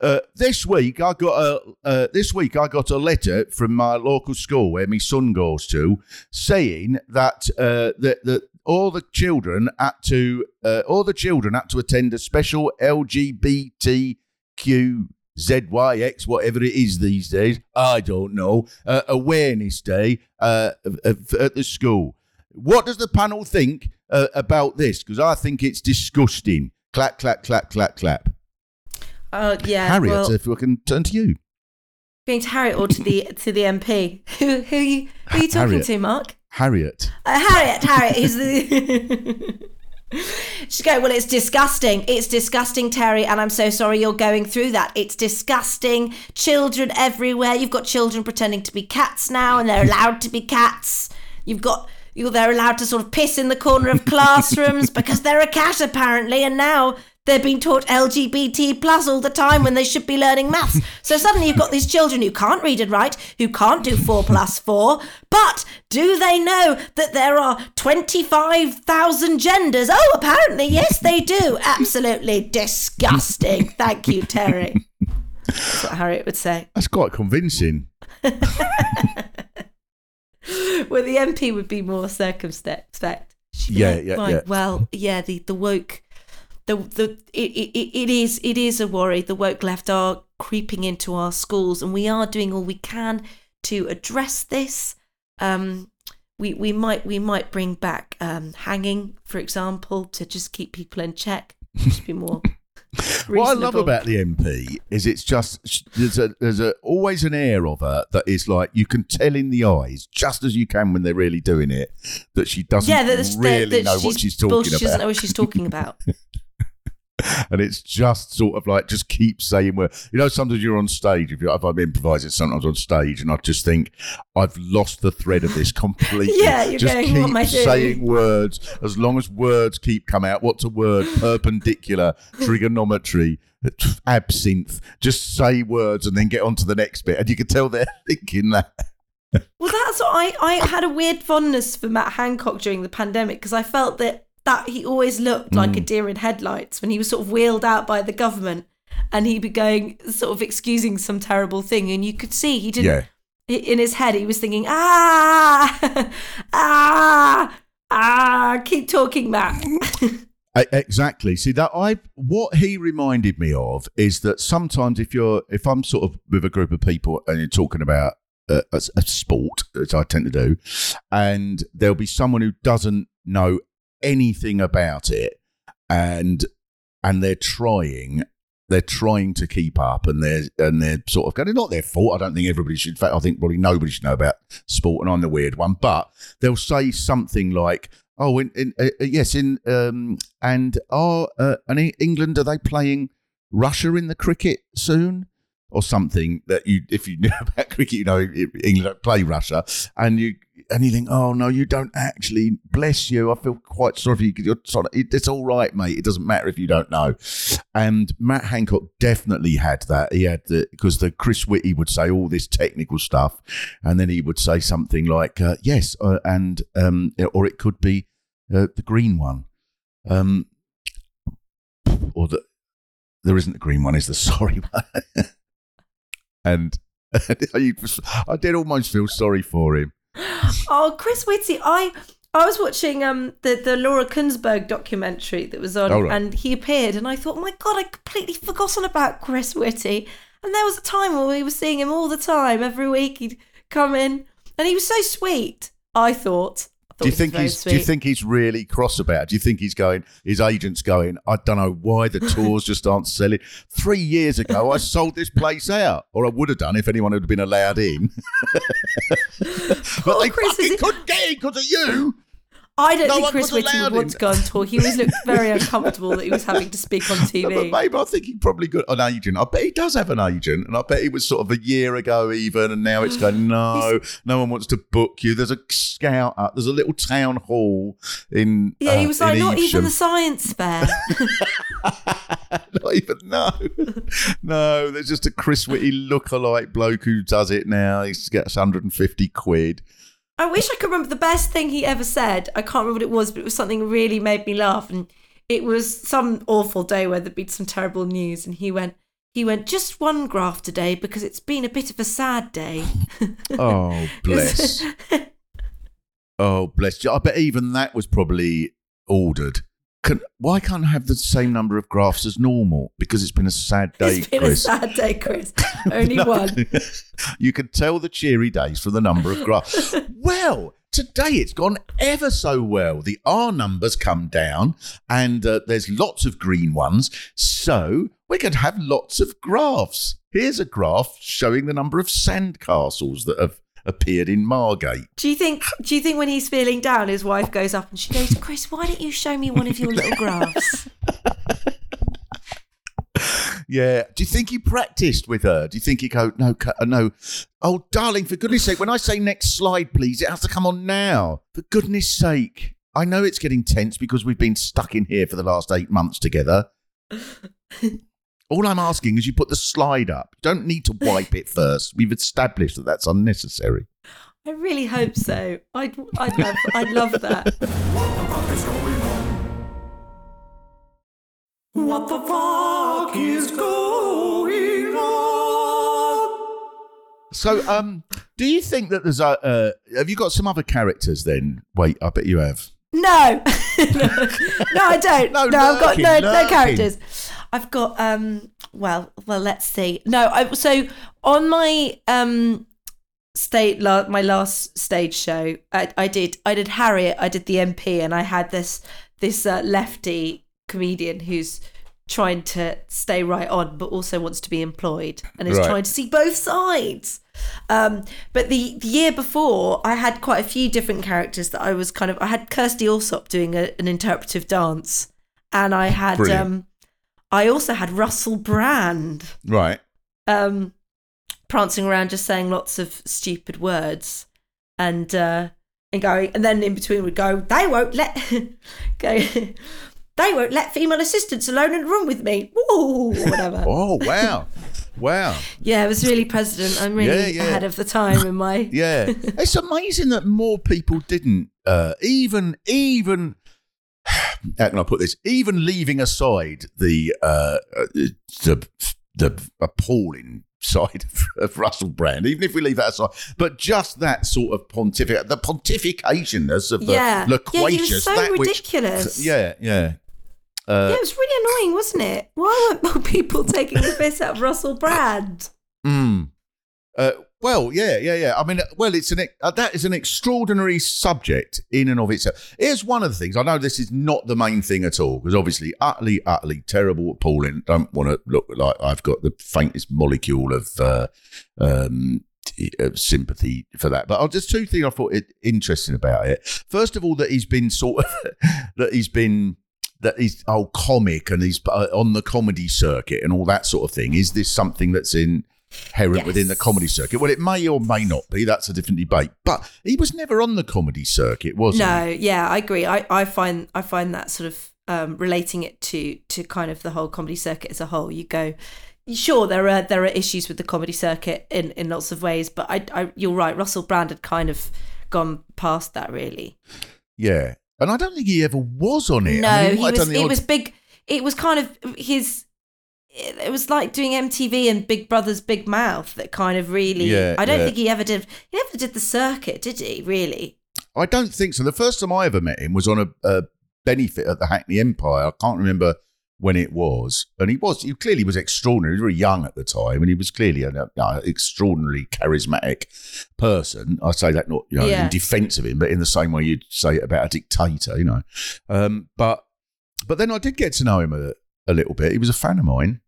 Uh, this week I got a uh, this week I got a letter from my local school where my son goes to, saying that uh, that that all the children had to uh, all the children had to attend a special LGBTQ ZYX, whatever it is these days, I don't know, uh, awareness day at the school. What does the panel think about this? Because I think it's disgusting. Clap, clap, clap, clap, clap. Oh yeah. Harriet, well, if we can turn to you. going to Harriet or to the to the MP? Who who are you who are you talking Harriet. to, Mark? Harriet. Uh, Harriet, Harriet, who's the. She's going, well, it's disgusting. It's disgusting, Terry, and I'm so sorry you're going through that. It's disgusting. Children everywhere. You've got children pretending to be cats now, and they're allowed to be cats. You've got. You, they're allowed to sort of piss in the corner of classrooms because they're a cat, apparently, and now they're being taught LGBT plus all the time when they should be learning maths. So suddenly you've got these children who can't read and write, who can't do four plus four, but do they know that there are 25,000 genders? Oh, apparently, yes, they do. Absolutely disgusting. Thank you, Terry. That's what Harriet would say. That's quite convincing. Well, the MP would be more circumspect. She'd Yeah, like, yeah, right, yeah. Well, yeah, the, the woke, the the it, it, it is it is a worry. The woke left are creeping into our schools, and we are doing all we can to address this. Um, we we might we might bring back um, hanging, for example, to just keep people in check. Just be more. What I love about the MP is it's just there's a there's a always an air of her that is like you can tell in the eyes just as you can when they're really doing it that she doesn't yeah, that, really that know what she's talking bullshit, She doesn't know what she's talking about. and it's just sort of like just keep saying words. You know, sometimes you're on stage if, you're, if I'm improvising, sometimes on stage, and I just think I've lost the thread of this completely. Yeah, you're just going, keep "What am I doing?" saying words as long as words keep coming out. What's a word? Perpendicular, trigonometry. Absinthe. Just say words and then get on to the next bit, and you can tell they're thinking that. Well, that's what I, I had a weird fondness for Matt Hancock during the pandemic because I felt that that he always looked like Mm. a deer in headlights when he was sort of wheeled out by the government and he'd be going sort of excusing some terrible thing and you could see he didn't Yeah. in his head he was thinking ah ah ah keep talking Matt Exactly. See that I what he reminded me of is that sometimes if you're if I'm sort of with a group of people and you're talking about a, a, a sport, as I tend to do, and there'll be someone who doesn't know anything about it, and and they're trying. They're trying to keep up, and they're and they're sort of going. Not their fault. I don't think everybody should. In fact, I think probably nobody should know about sport, and I'm the weird one. But they'll say something like, "Oh, in, in uh, uh, yes, in um, and are uh, and England are they playing Russia in the cricket soon?" Or something that you, if you know about cricket, you know England play Russia, and you and you think, oh no, you don't actually. Bless you, I feel quite sorry for you. 'cause You're of, it's all right, mate. It doesn't matter if you don't know. And Matt Hancock definitely had that. He had the because the Chris Whitty would say all this technical stuff, and then he would say something like, uh, "Yes," uh, and um, or it could be uh, the green one, um, or the there isn't the green one. Is the sorry one, and. I did almost feel sorry for him. oh Chris Whitty I I was watching um the, the Laura Kuenssberg documentary that was on Oh, right. and he appeared and I thought, oh my god, I completely forgotten about Chris Whitty. And there was a time when we were seeing him all the time, every week he'd come in and he was so sweet, I thought. Do you think he's? Do you think he's really cross about? it? Do you think he's going? His agent's going. I don't know why the tours just aren't selling. Three years ago, I sold this place out, or I would have done if anyone had been allowed in. but Poor they Chris, fucking couldn't get in because of you. I don't No think Chris Whitty would want to go on tour. He always looked very uncomfortable that he was having to speak on tv But TV. maybe I think he probably got an agent. I bet he does have an agent, and I bet he was sort of a year ago even, and now it's going. No, no one wants to book you. There's a scout up. There's a little town hall in. Yeah, he uh, was like, not even the science fair. Not even no, no. There's just a Chris Whitty lookalike bloke who does it now. He gets 150 quid. I wish I could remember the best thing he ever said. I can't remember what it was, but it was something that really made me laugh. And it was some awful day where there'd been some terrible news. And he went, he went, just one graph today because it's been a bit of a sad day. Oh bless. oh bless. you. I bet even that was probably ordered. Can, why can't I have the same number of graphs as normal? Because it's been a sad day, it's been Chris. a sad day, Chris. Only No. one. you can tell the cheery days from the number of graphs. well, today it's gone ever so well. The R numbers come down, and uh, there's lots of green ones. So we could have lots of graphs. Here's a graph showing the number of sandcastles that have appeared in Margate. Do you think? Do you think when he's feeling down, his wife goes up and she goes, "Chris, why don't you show me one of your little graphs?" Yeah. Do you think he practiced with her? Do you think he go, no, uh, no. Oh, darling, for goodness sake, when I say next slide, please, it has to come on now. For goodness sake. I know it's getting tense because we've been stuck in here for the last eight months together. All I'm asking is you put the slide up. You don't need to wipe it first. We've established that that's unnecessary. I really hope so. I'd, I'd love, I'd love that. What the fuck is going on? So, um, do you think that there's a? Uh, have you got some other characters then? Wait, I bet you have. No, no, I don't. No, No, I've got no, no characters. I've got um. Well, well, let's see. No, I so on my um state la- my last stage show, I, I did I did Harriet, I did the MP, and I had this this uh, lefty comedian who's trying to stay right on, but also wants to be employed and is Right. trying to see both sides. Um, but the, the year before, I had quite a few different characters that I was kind of. I had Kirstie Allsopp doing a, an interpretive dance, and I had. Brilliant. Um, I also had Russell Brand Right. um, prancing around, just saying lots of stupid words, and uh, and going, and then in between would go, they won't let go. They won't let female assistants alone in a room with me. Or whatever. Oh wow, wow. Yeah, it was really president. I'm really Yeah, yeah. ahead of the time in my. Yeah, it's amazing that more people didn't uh, even even. How can I put this? Even leaving aside the uh, uh, the the appalling side of, Russell Brand, even if we leave that aside, but just that sort of pontificate, the pontificationness of the Yeah. Yeah, he was loquacious, so ridiculous. which, yeah, yeah. Yeah, it was really annoying, wasn't it? Why weren't more people taking the piss out of Russell Brand? Mm. Uh, well, yeah, yeah, yeah. I mean, uh, well, it's an uh, that is an extraordinary subject in and of itself. Here's one of the things. I know this is not the main thing at all because obviously, utterly, utterly terrible, appalling. Don't want to look like I've got the faintest molecule of uh, um, of sympathy for that. But uh, there's two things I thought it, interesting about it. First of all, that he's been sort of that he's been that he's oh comic and he's uh, on the comedy circuit and all that sort of thing. Is this something that's inherent Yes. within the comedy circuit? Well, it may or may not be. That's a different debate. But he was never on the comedy circuit, was No, he? No, yeah, I agree. I, I find I find that sort of um, relating it to to kind of the whole comedy circuit as a whole. You go, sure, there are there are issues with the comedy circuit in in lots of ways, but I, I you're right. Russell Brand had kind of gone past that, really. Yeah. And I don't think he ever was on it. No, I mean, he have was. It odd- was big. It was kind of his. It it was like doing MTV and Big Brother's Big Mouth that kind of really. Yeah, I don't yeah. think he ever did. He never did the circuit, did he? Really? I don't think so. The first time I ever met him was on a, a benefit at the Hackney Empire. I can't remember when it was, and he was he clearly was extraordinary. He was very young at the time, and he was clearly an uh, extraordinarily charismatic person. I say that not you know Yeah. in defence of him, but in the same way you'd say it about a dictator, you know. Um, but but then I did get to know him a, a little bit. He was a fan of mine.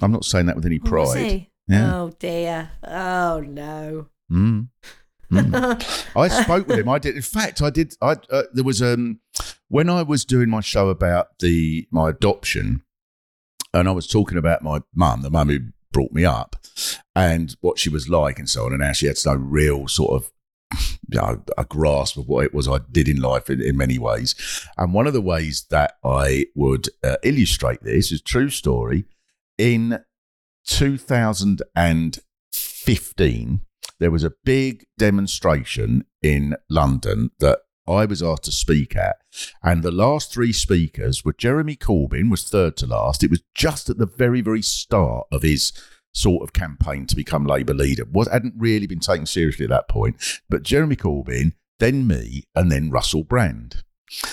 I'm not saying that with any was pride. Yeah. Oh dear. Oh no. Mm. Mm. I spoke with him. I did. In fact, I did. I uh, there was um when I was doing my show about the my adoption, and I was talking about my mum, the mum who brought me up, and what she was like, and so on, and how she had no real sort of. You know, a grasp of what it was I did in life in, in many ways. And one of the ways that I would uh, illustrate this is true story. In 2015, there was a big demonstration in London that I was asked to speak at. And the last three speakers were Jeremy Corbyn, was third to last. It was just at the very, very start of his sort of campaign to become Labour leader. Was hadn't really been taken seriously at that point. But Jeremy Corbyn, then me, and then Russell Brand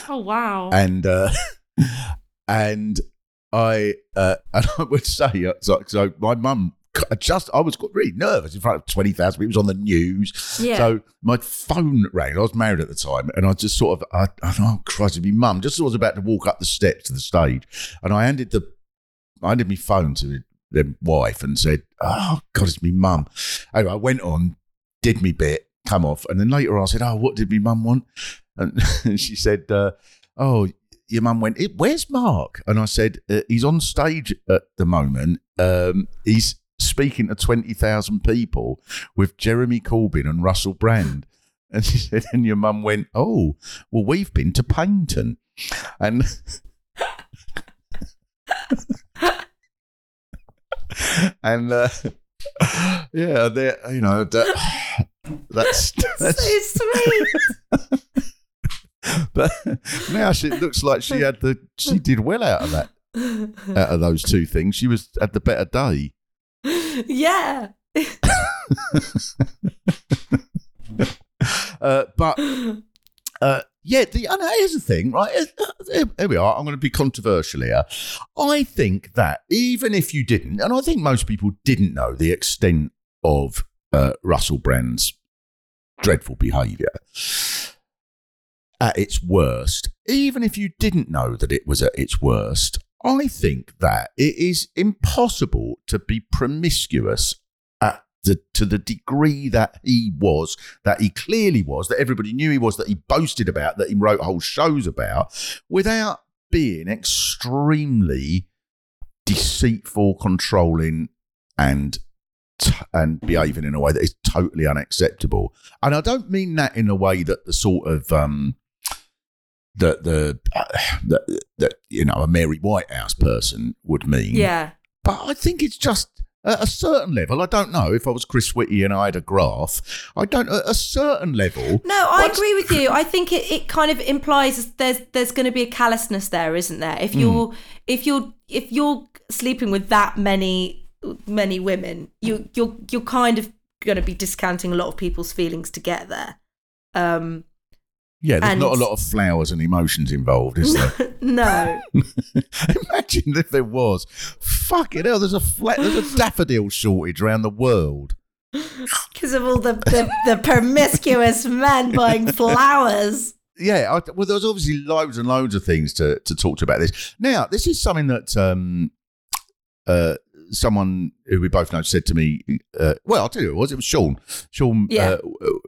Oh wow. and uh, and I uh, and I would say uh, so, so my mum just I was really nervous in front of twenty thousand people. It was on the news, Yeah. so my phone rang. I was married at the time, and I just sort of I, I oh Christ, it'd mum. Just as I was about to walk up the steps to the stage, and I handed the I handed my phone to the wife and said, "Oh God, it's me mum." Anyway, I went on, did me bit, come off, and then later I said, "Oh, what did me mum want?" And she said, uh, "Oh, your mum went. "Eh, Where's Mark?" And I said, uh, "He's on stage at the moment. Um, he's speaking to twenty thousand people with Jeremy Corbyn and Russell Brand." And she said, "And your mum went, oh, well, we've been to Paignton." And and uh, yeah, there you know that, that's that's so sweet. but now she it looks like she had the she did well out of that out of those two things. She was had the better day. Yeah. Uh, but uh, yeah, the and here's the thing, right? Here, here we are. I'm going to be controversial here. I think that even if you didn't, and I think most people didn't know the extent of uh, Russell Brand's dreadful behaviour at its worst, even if you didn't know that it was at its worst, I think that it is impossible to be promiscuous at the to the degree that he was, that he clearly was, that everybody knew he was, that he boasted about, that he wrote whole shows about, without being extremely deceitful, controlling, and and behaving in a way that is totally unacceptable. And I don't mean that in a way that the sort of um, that the that, that you know a Mary Whitehouse person would mean. Yeah. But I think it's just at a certain level. I don't know if I was Chris Whitty and I had a graph. I don't at a certain level. No, I agree with you. I think it, it kind of implies there's there's going to be a callousness there, isn't there? If you're if you're if you're sleeping with that many many women, you you're you're kind of going to be discounting a lot of people's feelings to get there. Um, Yeah, there's and- not a lot of flowers and emotions involved, is there? no, Imagine if there was. Fucking hell, there's a flat, there's a daffodil shortage around the world. because of all the, the the promiscuous men buying flowers. Yeah, I, well, there's obviously loads and loads of things to, to talk to about this. Now, this is something that um, uh, someone who we both know said to me. Uh, well, I'll tell you who it was. It was Seann. Seann Yeah. uh,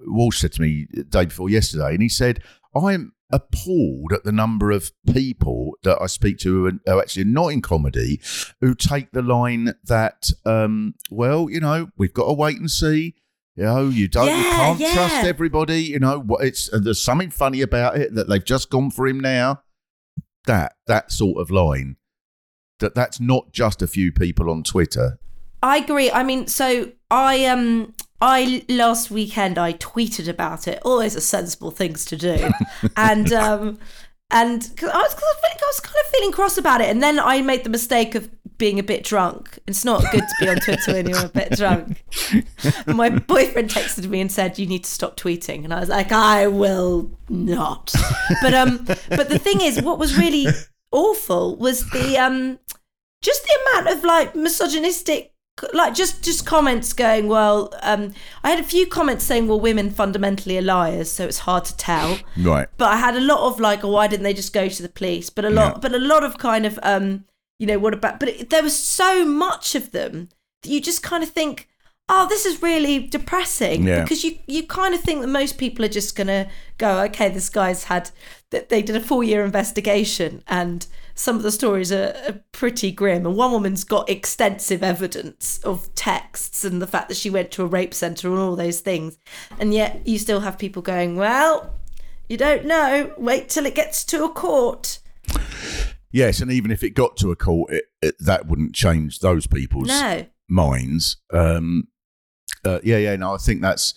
Walsh said to me the day before yesterday, and he said, I'm appalled at the number of people that I speak to who are, are actually not in comedy who take the line that, um, well, you know, we've got to wait and see. You know, you don't, you can't yeah. trust everybody. You know, it's there's something funny about it that they've just gone for him now. That that sort of line. That that's not just a few people on Twitter. I agree. I mean, so I um I last weekend I tweeted about it. Always a sensible things to do, and um and 'cause I was, 'cause I was kind of feeling cross about it, and then I made the mistake of being a bit drunk. It's not good to be on Twitter when you're a bit drunk. My boyfriend texted me and said, "You need to stop tweeting," and I was like, "I will not." But um, but the thing is, what was really awful was the um just the amount of like misogynistic like just just comments going well um i had a few comments saying well women fundamentally are liars so it's hard to tell Right. but i had a lot of like oh, why didn't they just go to the police but a lot Yeah. but a lot of kind of um you know what about but it, there was so much of them that you just kind of think oh this is really depressing Yeah. because you you kind of think that most people are just gonna go okay this guy's had that they did a four year investigation and some of the stories are, are pretty grim and one woman's got extensive evidence of texts and the fact that she went to a rape center and all those things and yet you still have people going well you don't know wait till it gets to a court Yes, and even if it got to a court, it, it, that wouldn't change those people's no minds. Um, uh, yeah, yeah. No, I think that's.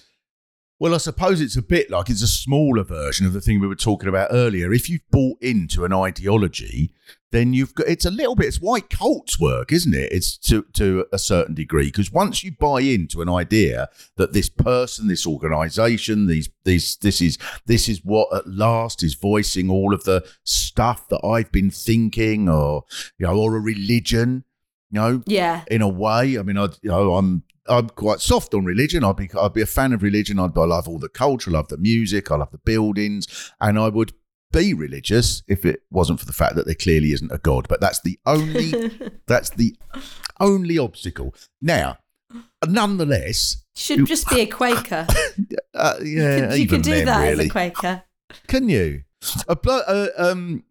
Well, I suppose it's a bit like it's a smaller version of the thing we were talking about earlier. If you've bought into an ideology, then you've got it's a little bit. It's why cults work, isn't it? It's to to a certain degree because once you buy into an idea that this person, this organisation, these these this is this is what at last is voicing all of the stuff that I've been thinking, or you know, or a religion, you know, yeah in a way. I mean, I you know, I'm I'm quite soft on religion. I'd be I'd be a fan of religion. I'd, I love all the culture, I love the music, I love the buildings, and I would be religious if it wasn't for the fact that there clearly isn't a god. But that's the only that's the only obstacle. Now, nonetheless, should just be a quaker uh, yeah, you can do then, that really. as a quaker Can you? A blo- uh, um,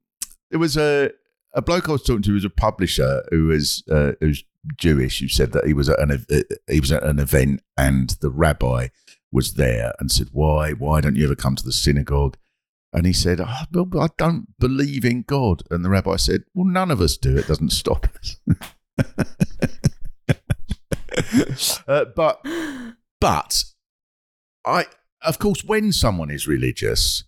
it was a a bloke I was talking to who was a publisher who was uh, who's Jewish. Who said that he was at an he was at an event and the rabbi was there and said, "Why why don't you ever come to the synagogue?" And he said, oh, well, I don't believe in God. And the rabbi said, Well, none of us do. It doesn't stop us. uh, but, but, I, of course, when someone is religious,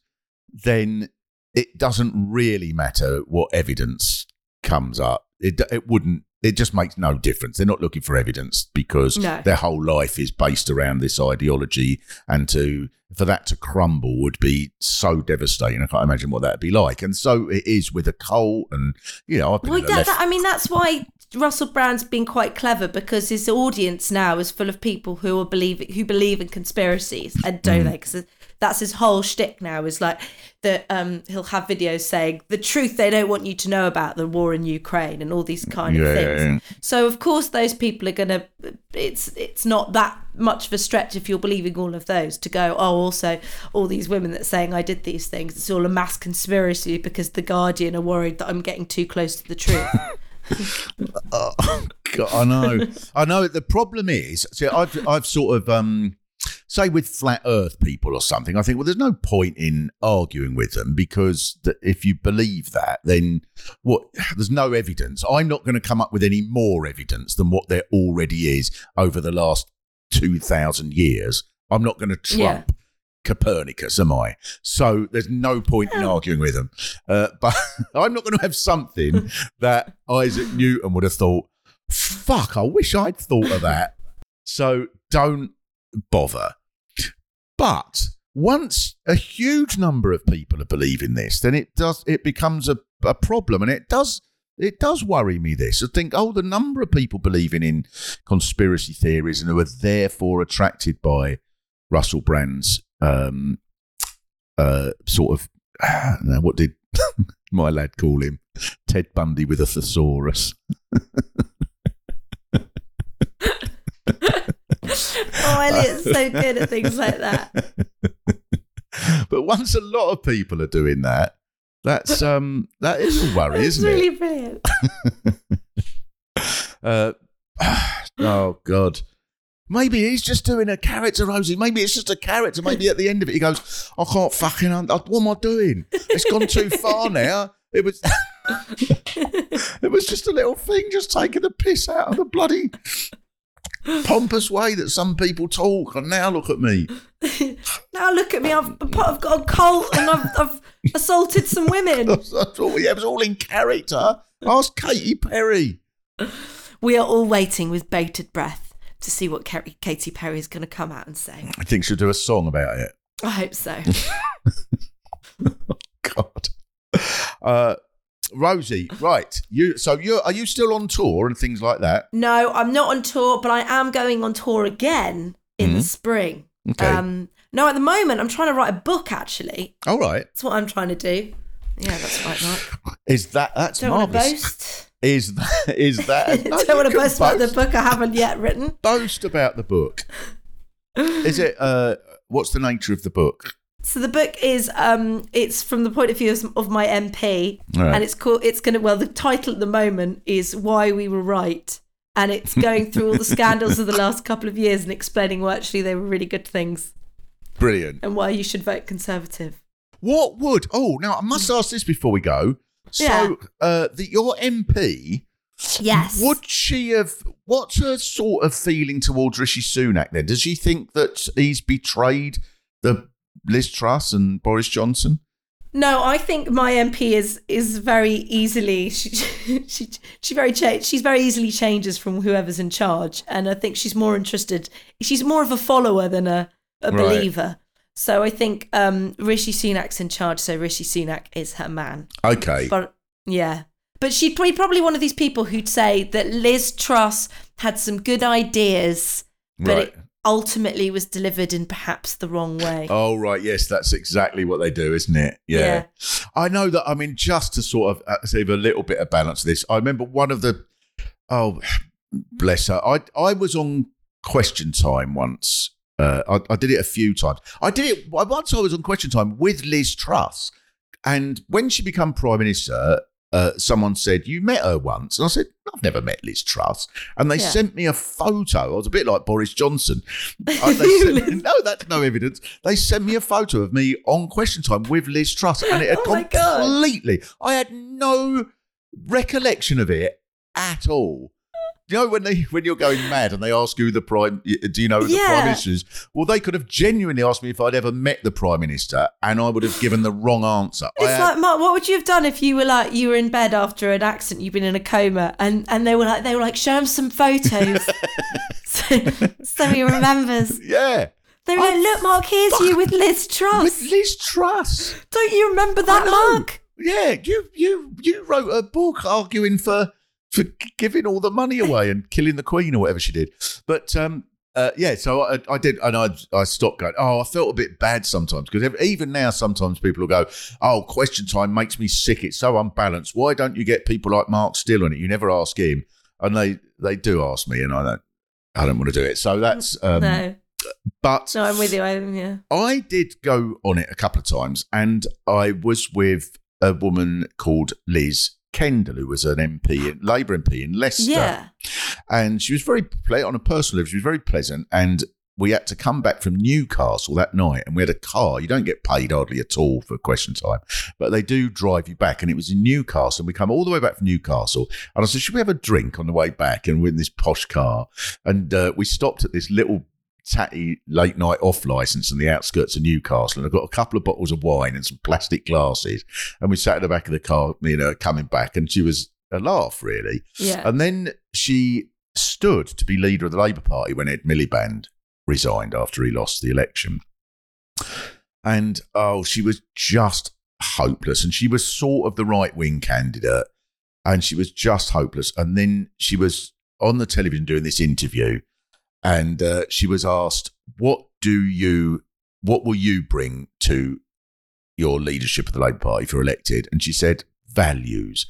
then it doesn't really matter what evidence comes up. It, it wouldn't, it just makes no difference. They're not looking for evidence because No. their whole life is based around this ideology and to for that to crumble would be so devastating. I can't imagine what that'd be like. And so it is with a cult, and you know, Well, that, left- that- I mean, that's why Russell Brand's been quite clever because his audience now is full of people who are believe who believe in conspiracies and Mm. don't they? Because that's his whole shtick now. Is like that um, he'll have videos saying the truth they don't want you to know about the war in Ukraine and all these kind of Yeah, things. yeah. So of course those people are gonna. It's it's not that much of a stretch if you're believing all of those to go. Oh, also all these women that saying I did these things. It's all a mass conspiracy because the Guardian are worried that I'm getting too close to the truth. Oh, God, I know. I know. The problem is, see, I've, I've sort of, um, say, with flat Earth people or something. I think, well, there's no point in arguing with them because th- if you believe that, then what? There's no evidence. I'm not going to come up with any more evidence than what there already is over the last two thousand years. I'm not going to trump. Copernicus, am I? So there's no point in arguing with them. Uh, but I'm not going to have something that Isaac Newton would have thought, fuck, I wish I'd thought of that. So don't bother. But once a huge number of people are believing this, then it does it becomes a, a problem and it does it does worry me this. I think, oh, the number of people believing in conspiracy theories and who are therefore attracted by Russell Brand's um, uh, sort of now what did my lad call him? Ted Bundy with a thesaurus. Oh, Elliot's so good at things like that. but once a lot of people are doing that, that's um that is a worry, It's isn't it? It's really it? brilliant. Uh, oh God. Maybe he's just doing a character, Rosie. Maybe it's just a character. Maybe at the end of it, he goes, "I can't fucking. Un- what am I doing? It's gone too far now." It was, it was just a little thing, just taking the piss out of the bloody pompous way that some people talk. And now look at me. Now look at me. I've, I've got a cult and I've, I've assaulted some women. I thought yeah, it was all in character. Ask Katy Perry. We are all waiting with bated breath to see what Ker- Katy Perry is going to come out and say. I think she'll do a song about it. I hope so. God. Uh, Rosie, right? You so you are you still on tour and things like that? No, I'm not on tour, but I am going on tour again in the spring. Mm-hmm. Okay. Um, no, at the moment, I'm trying to write a book. Actually, All right. that's what I'm trying to do. Yeah, that's right, Mark. Is that that's Don't want to marvelous? boast. Is that is that? No, Don't want to can boast about the book I haven't yet written. Boast about the book. Is it? Uh, what's the nature of the book? So the book is um it's from the point of view of, of my MP Right. and it's called it's gonna well the title at the moment is Why We Were Right and it's going through all the scandals of the last couple of years and explaining why actually they were really good things Brilliant. and why you should vote conservative. What would? Oh, now I must ask this before we go. So, Yeah. uh, the, your MP Yes. Would she have? What's her sort of feeling towards Rishi Sunak? Then does she think that he's betrayed the Liz Truss and Boris Johnson? No, I think my MP is is very easily she she she very cha- she's very easily changes from whoever's in charge, and I think she's more interested. She's more of a follower than a a Right. believer. So I think um, Rishi Sunak's in charge, so Rishi Sunak is her man. Okay, But yeah, but she'd be probably one of these people who'd say that Liz Truss had some good ideas, but right. it ultimately was delivered in perhaps the wrong way. Oh right, yes, that's exactly what they do, isn't it? Yeah. Yeah. I know that. I mean, just to sort of uh, save a little bit of balance to this, I remember one of the. Oh, bless her. I I was on Question Time once. Uh, I, I did it a few times. I did it once. I was on Question Time with Liz Truss, and when she became Prime Minister. Uh, someone said you met her once, and I said Never met Liz Truss. And they Yeah. sent me a photo. I was a bit like Boris Johnson. Uh, no, that's no evidence. They sent me a photo of me on Question Time with Liz Truss, and it had Oh completely. I had no recollection of it at all. You know when they when you're going mad and they ask who the prime do you know who the prime minister is? Well, they could have genuinely asked me if I'd ever met the prime minister, and I would have given the wrong answer. I It's had- like Mark, what would you have done if you were like you were in bed after an accident, you've been in a coma, and and they were like they were like show him some photos, so, so he remembers. yeah, They were like, look, Mark, here's you with Liz Truss. with Liz Truss. Don't you remember that, Mark? Yeah, you you you wrote a book arguing for for giving all the money away and killing the Queen or whatever she did. But um, uh, yeah, so I, I did, and I I stopped going. Oh, I felt a bit bad sometimes because even now, sometimes people will go, "Oh, question time makes me sick. It's so unbalanced. Why don't you get people like Mark Steel on it? You never ask him." And they they do ask me, and I don't I don't want to do it. So that's um, no, but no, I'm with you. I, yeah. I did go on it a couple of times, and I was with a woman called Liz Kendall, who was an MP, Labour MP in Leicester, Yeah. and she was very on a personal level. She was very pleasant, and we had to come back from Newcastle that night, and we had a car. You don't get paid hardly at all for question time, but they do drive you back, and it was in Newcastle. And we come all the way back from Newcastle, and I said, "Should we have a drink on the way back?" And we're in this posh car, and uh, we stopped at this little tatty late night off license in the outskirts of Newcastle, and I got a couple of bottles of wine and some plastic glasses, and we sat at the back of the car, you know, coming back, and she was a laugh really. Yeah. And then she stood to be leader of the Labour Party when Ed Miliband resigned after he lost the election. And oh, she was just hopeless. And she was sort of the right wing candidate. And she was just hopeless. And then she was on the television doing this interview. And uh, she was asked, What do you, what will you bring to your leadership of the Labour Party if you're elected? And she said, Values.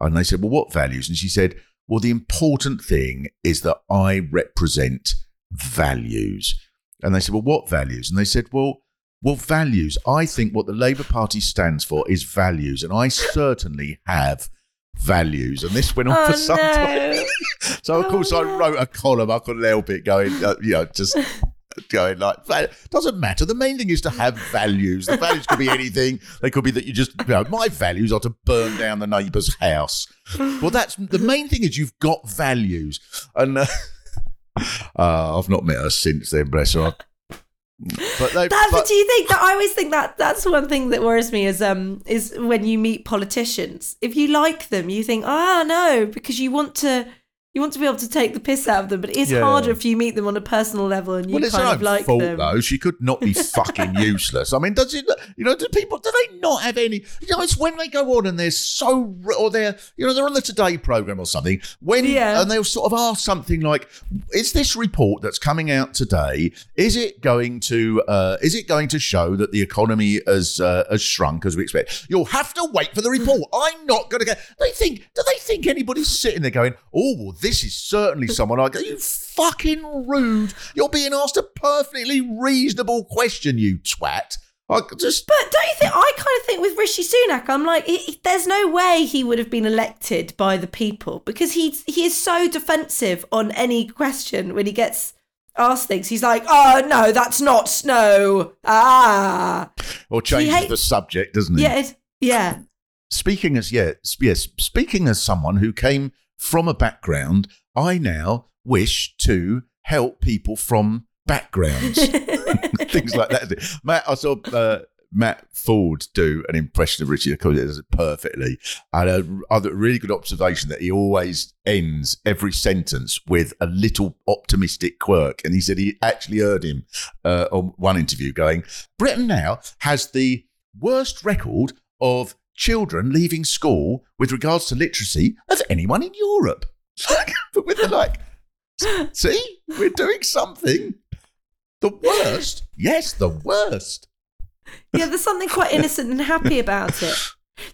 And they said, Well, what values? And she said, Well, the important thing is that I represent values. And they said, Well, what values? And they said, Well, well, values. I think what the Labour Party stands for is values. And I certainly have values. And this went on Oh, for some time. So, of Oh, course, I wrote a column. I couldn't help it going, uh, you know, just going like, "Val- doesn't matter. The main thing is to have values. The values could be anything. They could be that you just, you know, my values are to burn down the neighbour's house. Well, that's the main thing is you've got values. And uh, uh, I've not met her since then, bless her. But they, That, but, do you think that I always think that that's one thing that worries me is um is when you meet politicians. If you like them, you think, ah no, because you want to you want to be able to take the piss out of them. But it's Yeah. harder if you meet them on a personal level and you well, it's kind her of like fault them. though. She could not be fucking useless. I mean, does it? You know, do people do they not have any? You know, it's when they go on and they're so or they're you know they're on the Today program or something when Yeah. and they'll sort of ask something like, "Is this report that's coming out today? Is it going to uh, is it going to show that the economy has uh, has shrunk as we expect? You'll have to wait for the report. I'm not going to get. They think do they think anybody's sitting there going, "Oh, well, this is certainly someone I go." You fucking rude. You're being asked a perfectly reasonable question, you twat. I just But don't you think I kind of think with Rishi Sunak, I'm like, he, he- there's no way he would have been elected by the people because he he is so defensive on any question when he gets asked things. He's like, oh no, that's not snow. Ah, or changes hate- the subject, doesn't he? yeah, it, yeah. speaking as yeah, yes, speaking as someone who came from a background, I now wish to help people from backgrounds, things like that. Matt, I saw uh, Matt Forde do an impression of Rishi. Of course, he does it perfectly. And a other really good observation that he always ends every sentence with a little optimistic quirk. And he said he actually heard him uh, on one interview going, Britain now has the worst record of children leaving school with regards to literacy of anyone in Europe. but with the like, see, we're doing something. The worst, yes, the worst. Yeah, there's something quite innocent and happy about it.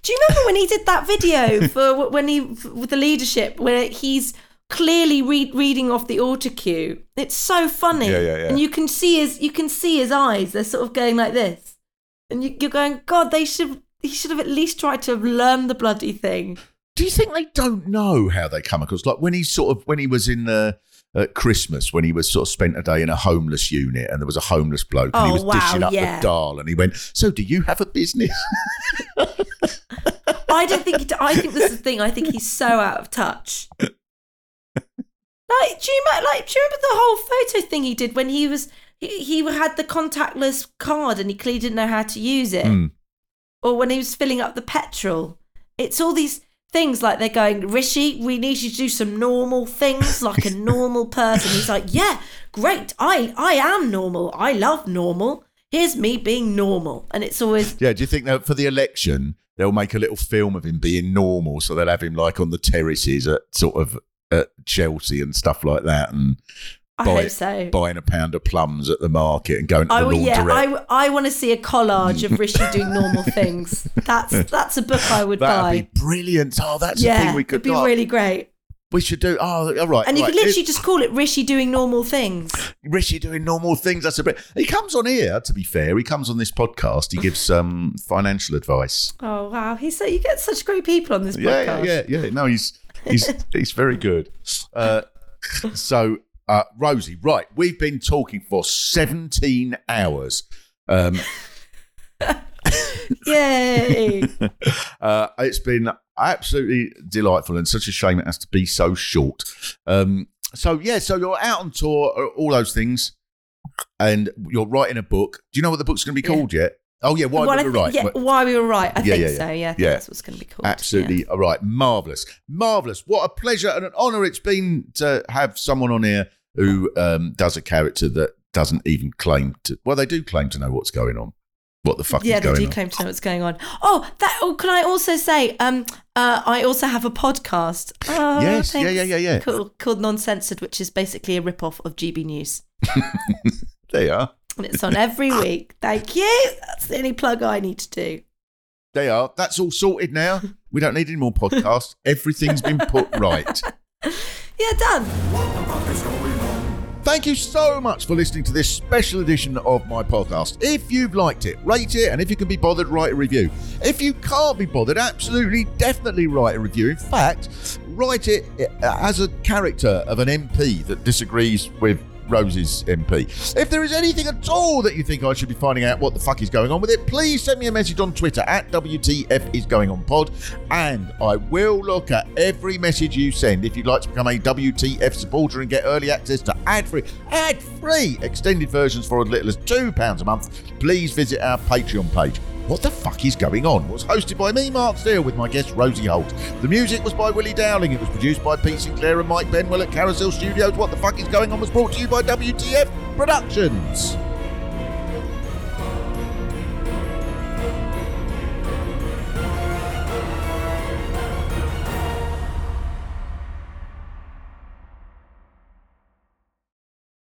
Do you remember when he did that video for when he with the leadership where he's clearly read, reading off the auto cue? It's so funny, Yeah, yeah, yeah. and you can see his you can see his eyes. They're sort of going like this, and you, you're going, God, they should he should have at least tried to have learned the bloody thing. Do you think they don't know how they come across? Like when he sort of when he was in the at Christmas when he was sort of spent a day in a homeless unit and there was a homeless bloke and he Oh, was wow, dishing up yeah. the dal and he went, "So do you have a business?" I don't think. He, I think this is the thing. I think he's so out of touch. Like, do you remember? Like, do you remember the whole photo thing he did when he was he, he had the contactless card and he clearly didn't know how to use it, Mm. Or when he was filling up the petrol? It's all these things like they're going, Rishi, we need you to do some normal things like a normal person. He's like, yeah, great. I I am normal. I love normal. Here's me being normal, and it's always Yeah, do you think that for the election they'll make a little film of him being normal, so they'll have him like on the terraces at sort of at Chelsea and stuff like that, and I buy- hope so. buying a pound of plums at the market and going to I the yeah. I, I want to see a collage of Rishi doing normal things. That's that's a book I would buy. That'd be brilliant. Oh, that's yeah, thing we could it'd be oh, really great. We should do. Oh, all right. And you right. could literally It- just call it Rishi doing normal things. Rishi doing normal things. That's a bit. He comes on here. To be fair, he comes on this podcast. He gives um financial advice. Oh wow, he's so you get such great people on this Yeah, podcast. yeah, yeah, yeah. No, he's he's he's very good. Uh, so, uh, Rosie, right? We've been talking for seventeen hours. Um, Yay! uh, it's been absolutely delightful and such a shame it has to be so short. Um, so yeah, so you're out on tour, uh, all those things, and you're writing a book. Do you know what the book's going to be Yeah. called yet? Oh yeah, why Well, we were right. Yeah, why we were right. I Yeah, think yeah, yeah. so. Yeah, I think Yeah. that's what's going to be called. Absolutely all right. Marvelous, marvelous. What a pleasure and an honour it's been to have someone on here who um, does a character that doesn't even claim to. Well, they do claim to know what's going on. What the fuck Yeah, is they do claim to know what's going on. Oh, that. Oh, can I also say? Um, uh, I also have a podcast. Oh, Yes, yeah, thanks. yeah, yeah, yeah. Called, called Non-Censored, which is basically a rip-off of GB News, they are. and it's on every week. Thank you. That's the only plug I need to do. They are. That's all sorted now. We don't need any more podcasts. Everything's been put right. Yeah, done. Thank you so much for listening to this special edition of my podcast. If you've liked it, rate it, and if you can be bothered, write a review. If you can't be bothered, absolutely, definitely write a review. In fact, write it uh, as a character of an MP that disagrees with Rose's MP. If there is anything at all that you think I should be finding out what the fuck is going on with it, please send me a message on Twitter at WTF is going on pod, and I will look at every message you send. If you'd like to become a WTF supporter and get early access to ad-free, ad-free extended versions for as little as two pounds a month, please visit our Patreon page. What the fuck is going on? was hosted by me, Mark Steel, with my guest Rosie Holt. The music was by Willie Dowling. It was produced by Pete Sinclair and Mike Benwell at Carousel Studios. What the fuck is going on was brought to you by WTF Productions.